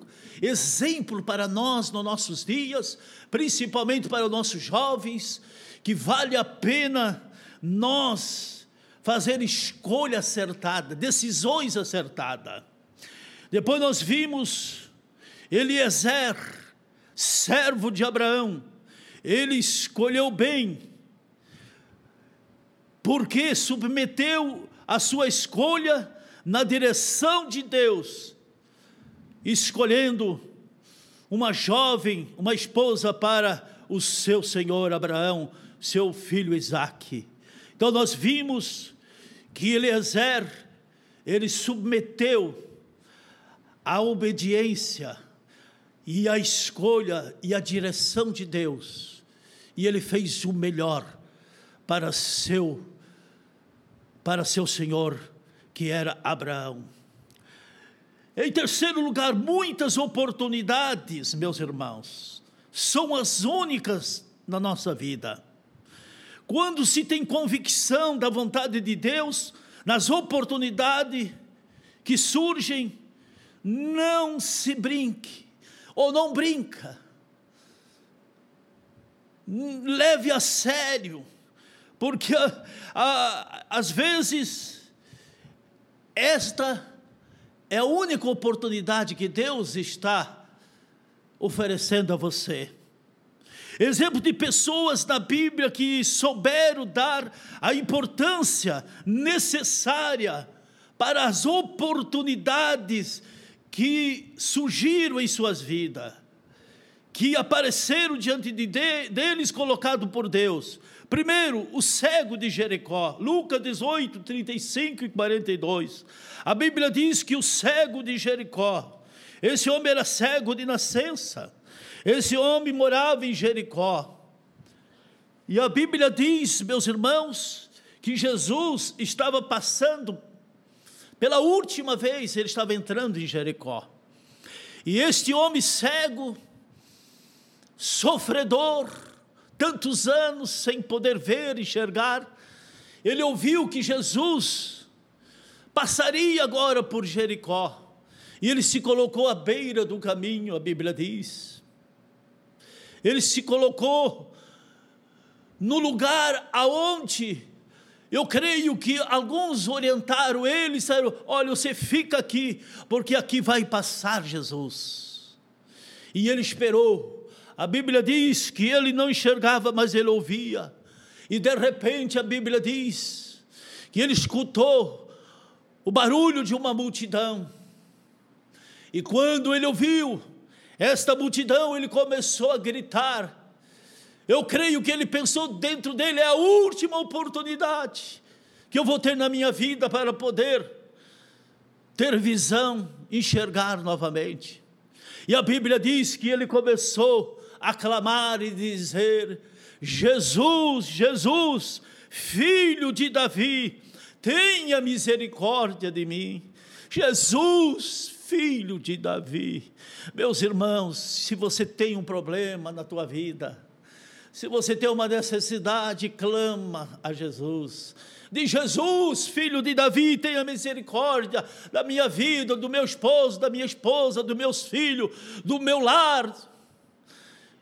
exemplo para nós nos nossos dias, principalmente para os nossos jovens, que vale a pena nós fazer escolha acertada, decisões acertadas. Depois nós vimos Eliezer, servo de Abraão, ele escolheu bem, porque submeteu a sua escolha na direção de Deus, escolhendo uma jovem, uma esposa para o seu senhor Abraão, seu filho Isaque. Então nós vimos que Eliezer, ele submeteu a obediência e a escolha e a direção de Deus. E ele fez o melhor para seu para seu senhor, que era Abraão. Em terceiro lugar, muitas oportunidades, meus irmãos, são as únicas na nossa vida. Quando se tem convicção da vontade de Deus, nas oportunidades que surgem, não se brinque, ou não brinca. Leve a sério, porque a, a, às vezes esta é a única oportunidade que Deus está oferecendo a você. Exemplo de pessoas na Bíblia que souberam dar a importância necessária para as oportunidades que surgiram em suas vidas, que apareceram diante de deles colocado por Deus. Primeiro, o cego de Jericó, Lucas 18, 35 e 42. A Bíblia diz que o cego de Jericó, esse homem era cego de nascença, esse homem morava em Jericó. E a Bíblia diz, meus irmãos, que Jesus estava passando, pela última vez, ele estava entrando em Jericó. E este homem cego, sofredor, tantos anos sem poder ver, enxergar, ele ouviu que Jesus passaria agora por Jericó. E ele se colocou à beira do caminho, a Bíblia diz. Ele se colocou no lugar aonde eu creio que alguns orientaram ele e disseram: Olha, você fica aqui, porque aqui vai passar Jesus. E ele esperou a Bíblia diz que ele não enxergava, mas ele ouvia. E de repente a Bíblia diz que ele escutou o barulho de uma multidão. E quando ele ouviu esta multidão, ele começou a gritar. Eu creio que ele pensou dentro dele: é a última oportunidade que eu vou ter na minha vida para poder ter visão, enxergar novamente. E a Bíblia diz que ele começou aclamar e dizer: Jesus, Jesus, filho de Davi, tenha misericórdia de mim. Jesus, filho de Davi. Meus irmãos, se você tem um problema na tua vida, se você tem uma necessidade, clama a Jesus. De Jesus, filho de Davi, tenha misericórdia da minha vida, do meu esposo, da minha esposa, dos meus filhos, do meu lar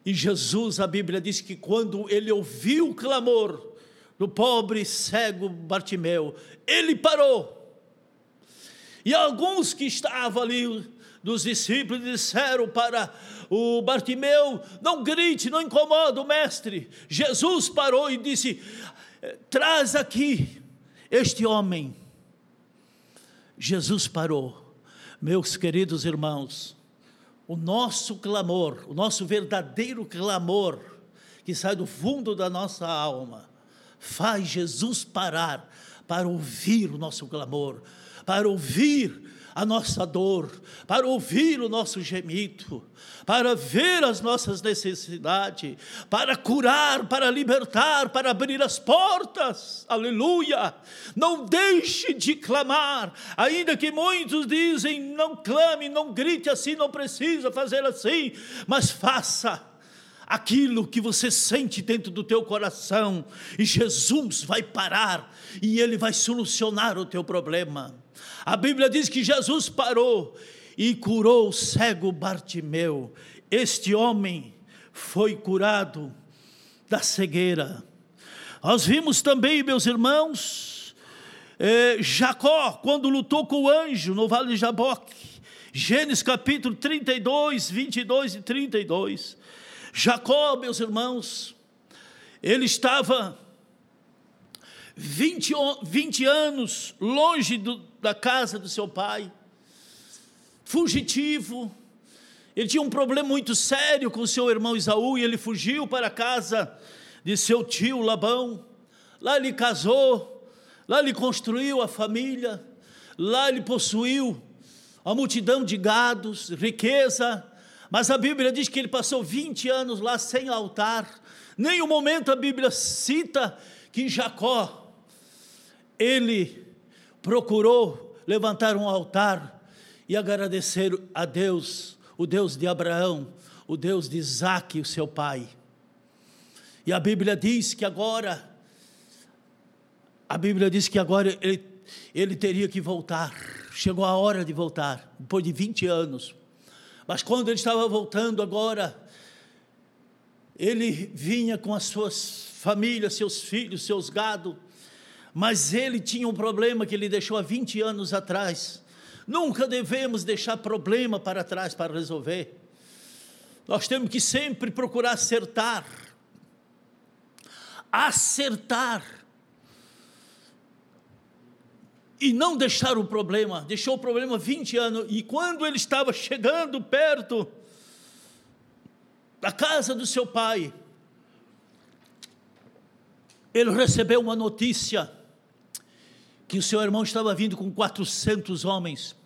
e Jesus, a Bíblia diz que quando ele ouviu o clamor do pobre cego Bartimeu, ele parou. E alguns que estavam ali, dos discípulos, disseram para o Bartimeu: Não grite, não incomoda o mestre. Jesus parou e disse: Traz aqui este homem. Jesus parou. Meus queridos irmãos, o nosso clamor, o nosso verdadeiro clamor, que sai do fundo da nossa alma, faz Jesus parar para ouvir o nosso clamor, para ouvir a nossa dor, para ouvir o nosso gemido, para ver as nossas necessidades, para curar, para libertar, para abrir as portas. Aleluia! Não deixe de clamar, ainda que muitos dizem: não clame, não grite assim, não precisa fazer assim, mas faça aquilo que você sente dentro do teu coração, e Jesus vai parar e ele vai solucionar o teu problema. A Bíblia diz que Jesus parou e curou o cego Bartimeu. Este homem foi curado da cegueira. Nós vimos também, meus irmãos, eh, Jacó, quando lutou com o anjo no vale de Jaboque, Gênesis capítulo 32, 22 e 32. Jacó, meus irmãos, ele estava 20, 20 anos longe do, da casa do seu pai, fugitivo. Ele tinha um problema muito sério com seu irmão Isaú e ele fugiu para a casa de seu tio Labão. Lá ele casou, lá ele construiu a família, lá ele possuiu a multidão de gados, riqueza. Mas a Bíblia diz que ele passou 20 anos lá sem altar. Nenhum momento a Bíblia cita que Jacó ele procurou levantar um altar e agradecer a Deus, o Deus de Abraão, o Deus de Isaac, o seu pai. E a Bíblia diz que agora, a Bíblia diz que agora ele, ele teria que voltar. Chegou a hora de voltar, depois de 20 anos. Mas quando ele estava voltando agora, ele vinha com as suas famílias, seus filhos, seus gados, mas ele tinha um problema que ele deixou há 20 anos atrás. Nunca devemos deixar problema para trás para resolver. Nós temos que sempre procurar acertar. Acertar. E não deixar o problema. Deixou o problema 20 anos. E quando ele estava chegando perto da casa do seu pai, ele recebeu uma notícia que o seu irmão estava vindo com 400 homens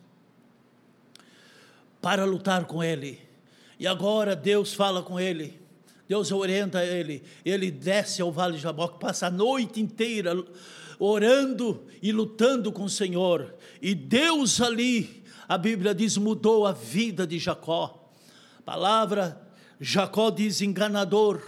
para lutar com ele. E agora Deus fala com ele, Deus orienta ele, ele desce ao vale de Jaboque, passa a noite inteira orando e lutando com o Senhor. E Deus ali, a Bíblia diz, mudou a vida de Jacó. palavra Jacó diz enganador.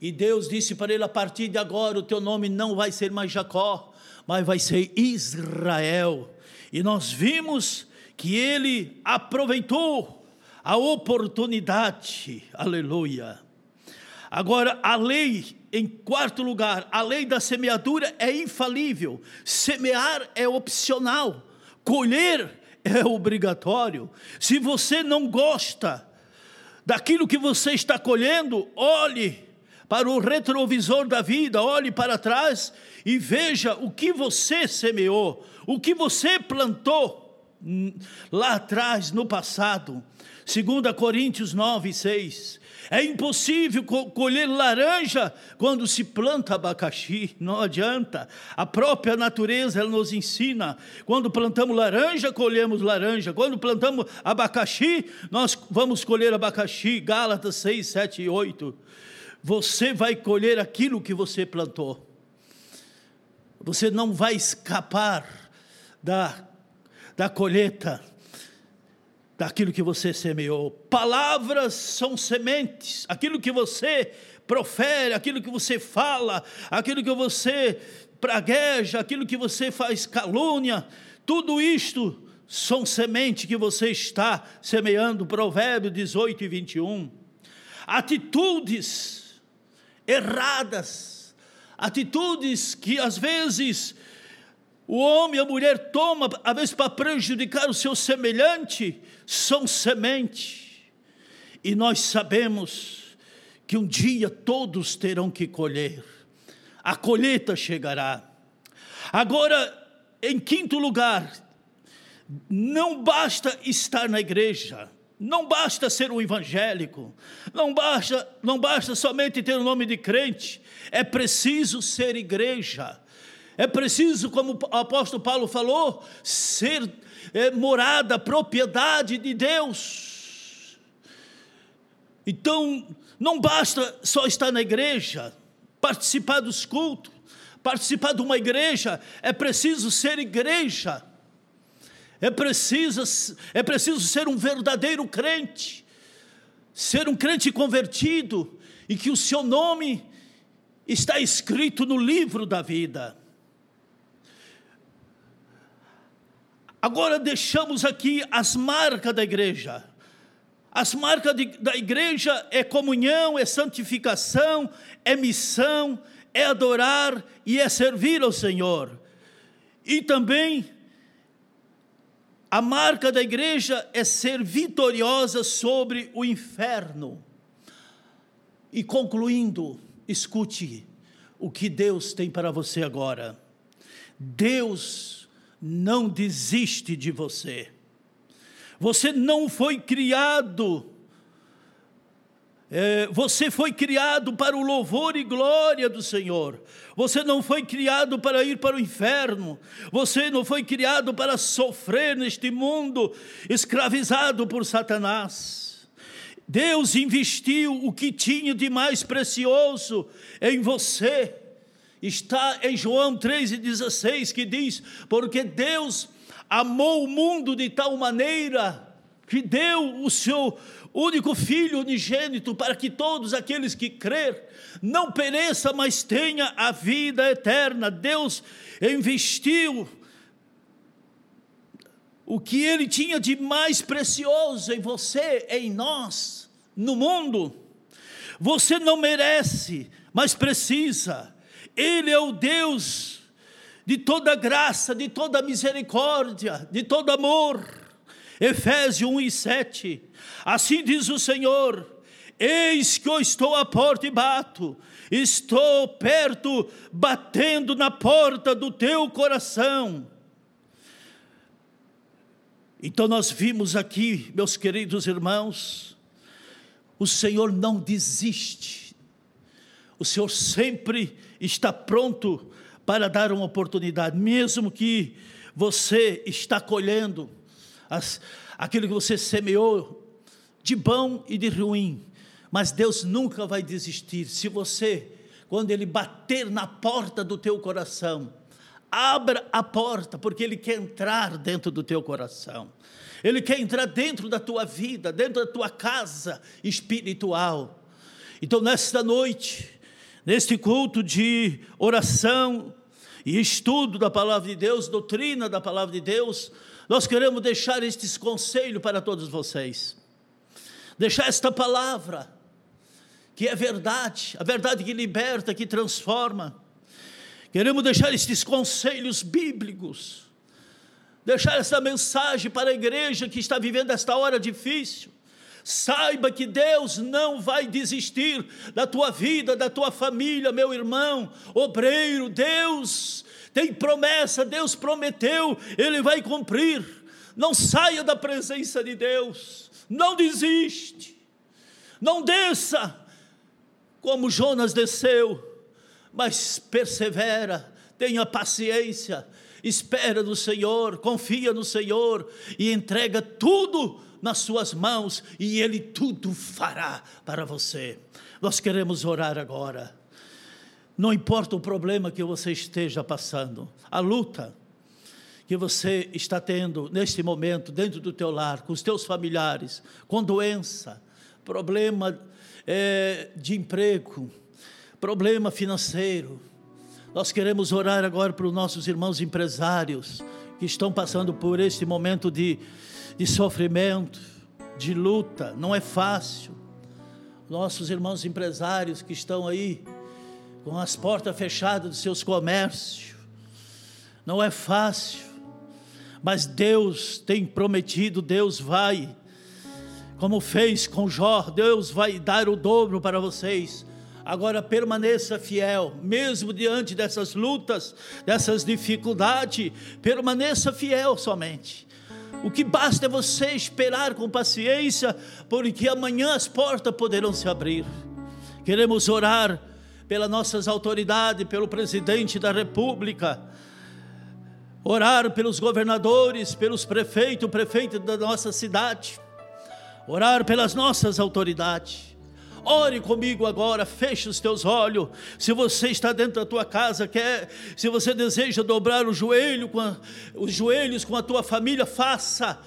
E Deus disse para ele: a partir de agora o teu nome não vai ser mais Jacó, mas vai ser Israel. E nós vimos que ele aproveitou a oportunidade, aleluia. Agora, a lei, em quarto lugar, a lei da semeadura é infalível, semear é opcional, colher é obrigatório. Se você não gosta daquilo que você está colhendo, olhe para o retrovisor da vida, olhe para trás e veja o que você semeou, o que você plantou hum, lá atrás, no passado. 2 Coríntios 9, 6. É impossível colher laranja quando se planta abacaxi, não adianta. A própria natureza ela nos ensina. Quando plantamos laranja, colhemos laranja. Quando plantamos abacaxi, nós vamos colher abacaxi. Gálatas 6, 7 e 8 você vai colher aquilo que você plantou. Você não vai escapar da, da colheita daquilo que você semeou. Palavras são sementes, aquilo que você profere, aquilo que você fala, aquilo que você pragueja, aquilo que você faz calúnia, tudo isto são sementes que você está semeando. Provérbio 18 e 21. Atitudes erradas, atitudes que às vezes o homem e a mulher tomam, às vezes para prejudicar o seu semelhante, são semente. E nós sabemos que um dia todos terão que colher, a colheita chegará. Agora, em quinto lugar, não basta estar na igreja, não basta ser um evangélico, não basta, não basta somente ter o nome de crente, é preciso ser igreja. É preciso, como o apóstolo Paulo falou, ser é, morada, propriedade de Deus. Então, não basta só estar na igreja, participar dos cultos, participar de uma igreja, é preciso ser igreja. É preciso, é preciso ser um verdadeiro crente, ser um crente convertido e que o seu nome está escrito no livro da vida. Agora deixamos aqui as marcas da igreja. As marcas de, da igreja é comunhão, é santificação, é missão, é adorar e é servir ao Senhor. E também A marca da igreja é ser vitoriosa sobre o inferno. E concluindo, escute o que Deus tem para você agora. Deus não desiste de você. Você não foi criado é, você foi criado para o louvor e glória do Senhor. Você não foi criado para ir para o inferno. Você não foi criado para sofrer neste mundo escravizado por Satanás. Deus investiu o que tinha de mais precioso em você. Está em João 3,16 que diz: Porque Deus amou o mundo de tal maneira que deu o seu único filho unigênito, para que todos aqueles que crer não pereça, mas tenha a vida eterna. Deus investiu o que ele tinha de mais precioso em você, em nós, no mundo. Você não merece, mas precisa. Ele é o Deus de toda graça, de toda misericórdia, de todo amor. Efésios 1 e 7. Assim diz o Senhor: Eis que eu estou à porta e bato, estou perto, batendo na porta do teu coração. Então nós vimos aqui, meus queridos irmãos, o Senhor não desiste, o Senhor sempre está pronto para dar uma oportunidade, mesmo que você está colhendo as, aquilo que você semeou de bom e de ruim, mas Deus nunca vai desistir. Se você, quando Ele bater na porta do teu coração, abra a porta, porque Ele quer entrar dentro do teu coração. Ele quer entrar dentro da tua vida, dentro da tua casa espiritual. Então, nesta noite, neste culto de oração e estudo da palavra de Deus, doutrina da palavra de Deus, nós queremos deixar estes conselhos para todos vocês deixar esta palavra, que é verdade, a verdade que liberta, que transforma. Queremos deixar estes conselhos bíblicos, deixar essa mensagem para a igreja que está vivendo esta hora difícil. Saiba que Deus não vai desistir da tua vida, da tua família, meu irmão, obreiro. Deus tem promessa, Deus prometeu, Ele vai cumprir. Não saia da presença de Deus não desiste, não desça como Jonas desceu, mas persevera, tenha paciência, espera no Senhor, confia no Senhor e entrega tudo nas suas mãos e Ele tudo fará para você. Nós queremos orar agora. Não importa o problema que você esteja passando, a luta, que você está tendo neste momento dentro do teu lar, com os teus familiares, com doença, problema é, de emprego, problema financeiro. Nós queremos orar agora para os nossos irmãos empresários que estão passando por este momento de, de sofrimento, de luta, não é fácil. Nossos irmãos empresários que estão aí com as portas fechadas dos seus comércios, não é fácil mas Deus tem prometido, Deus vai, como fez com Jó, Deus vai dar o dobro para vocês. Agora permaneça fiel, mesmo diante dessas lutas, dessas dificuldades, permaneça fiel somente. O que basta é você esperar com paciência, porque amanhã as portas poderão se abrir. Queremos orar pelas nossas autoridades, pelo presidente da República, orar pelos governadores, pelos prefeitos, prefeito da nossa cidade, orar pelas nossas autoridades. Ore comigo agora, feche os teus olhos. Se você está dentro da tua casa, quer, se você deseja dobrar o joelho a, os joelhos com a tua família, faça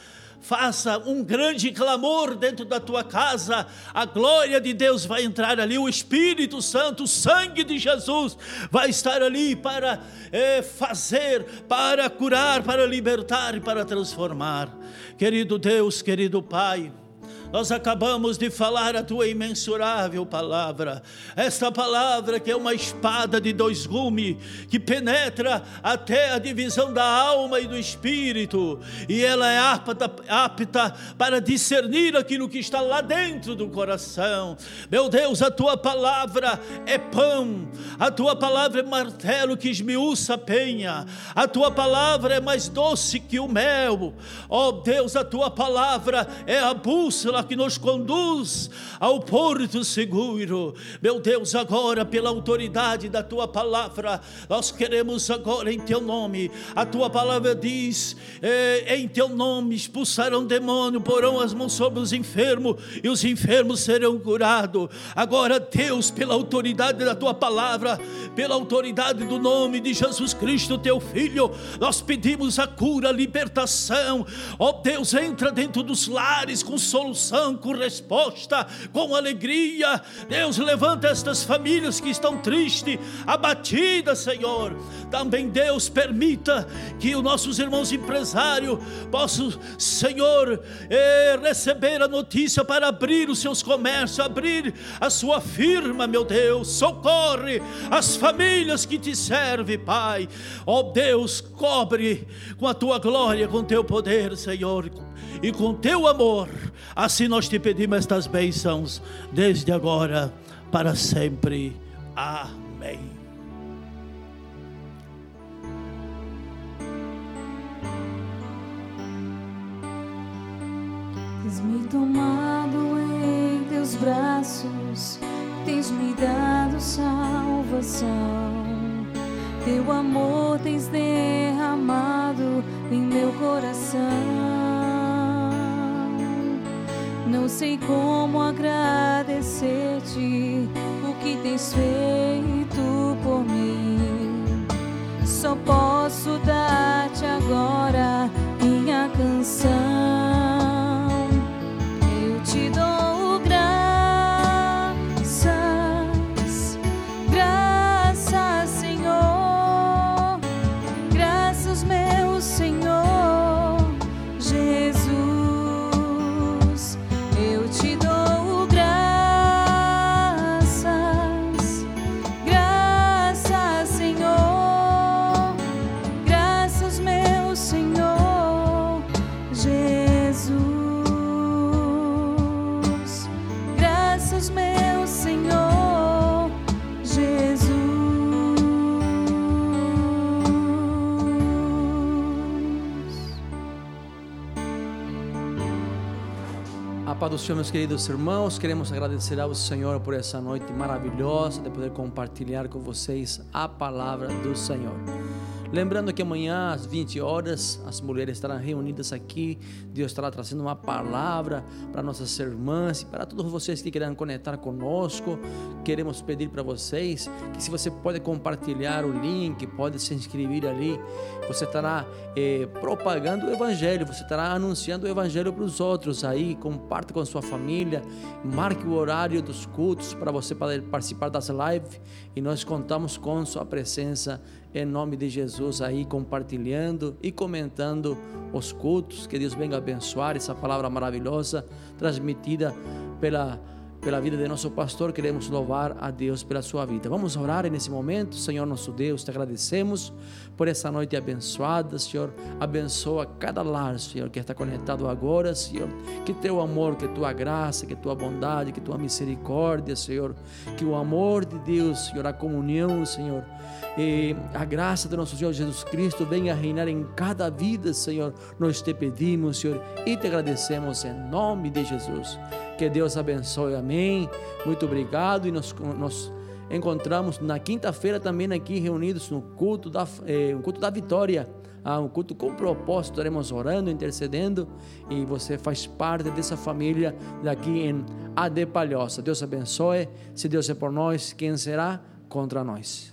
faça um grande clamor dentro da tua casa, a glória de Deus vai entrar ali, o Espírito Santo, o sangue de Jesus vai estar ali para é, fazer, para curar, para libertar e para transformar. Querido Deus, querido Pai, Nós acabamos de falar a tua imensurável palavra, esta palavra que é uma espada de dois gumes, que penetra até a divisão da alma e do espírito, e ela é apta, apta para discernir aquilo que está lá dentro do coração. Meu Deus, a tua palavra é pão, a tua palavra é martelo que esmiuça a penha, a tua palavra é mais doce que o mel. Ó oh, Deus, a tua palavra é a bússola que nos conduz ao porto seguro. Meu Deus, agora, pela autoridade da tua palavra, nós queremos agora em teu nome. A tua palavra diz: eh, em teu nome expulsarão demônio, porão as mãos sobre os enfermos e os enfermos serão curados. Agora, Deus, pela autoridade da tua palavra, pela autoridade do nome de Jesus Cristo, teu filho, nós pedimos a cura, a libertação. Ó oh, Deus, entra dentro dos lares com solução, com resposta, com alegria. Deus, levanta estas famílias que estão tristes, abatidas, Senhor. Também, Deus, permita que os nossos irmãos empresários possam, Senhor, eh, receber a notícia para abrir os seus comércios, abrir a sua firma, meu Deus. Socorre as famílias que te servem, Pai. Ó oh, Deus, cobre com a tua glória, com teu poder, Senhor e com teu amor. Assim nós te pedimos estas bênçãos, desde agora para sempre. Amém. Tens me tomado em teus braços, tens me dado salvação. Teu amor tens derramado em meu coração. Não sei como agradecer-te o que tens feito por mim. Só posso dar-te agora minha canção. Senhor, meus queridos irmãos, queremos agradecer ao Senhor por essa noite maravilhosa de poder compartilhar com vocês a palavra do Senhor. Lembrando que amanhã às 20 horas as mulheres estarão reunidas aqui. Deus estará trazendo uma palavra para nossas irmãs e para todos vocês que queiram conectar conosco. Queremos pedir para vocês que se você pode compartilhar o link, pode se inscrever ali. Você estará eh, propagando o evangelho, você estará anunciando o evangelho para os outros aí. Comparta com a sua família, marque o horário dos cultos para você poder participar das lives e nós contamos com sua presença em nome de Jesus aí compartilhando e comentando os cultos. Que Deus venha abençoar essa palavra maravilhosa transmitida pela pela vida de nosso pastor, queremos louvar a Deus pela sua vida. Vamos orar nesse momento, Senhor nosso Deus, te agradecemos por essa noite abençoada, Senhor. Abençoa cada lar, Senhor, que está conectado agora, Senhor. Que teu amor, que tua graça, que tua bondade, que tua misericórdia, Senhor. Que o amor de Deus, Senhor, a comunhão, Senhor e a graça do nosso Senhor Jesus Cristo venha reinar em cada vida, Senhor. Nós te pedimos, Senhor, e te agradecemos em nome de Jesus. Que Deus abençoe, amém. Muito obrigado e nos, nos encontramos na quinta-feira também aqui reunidos no culto da, eh, culto da vitória. Ah, um culto com propósito, estaremos orando, intercedendo e você faz parte dessa família daqui em Ade Palhoça. Deus abençoe. Se Deus é por nós, quem será contra nós?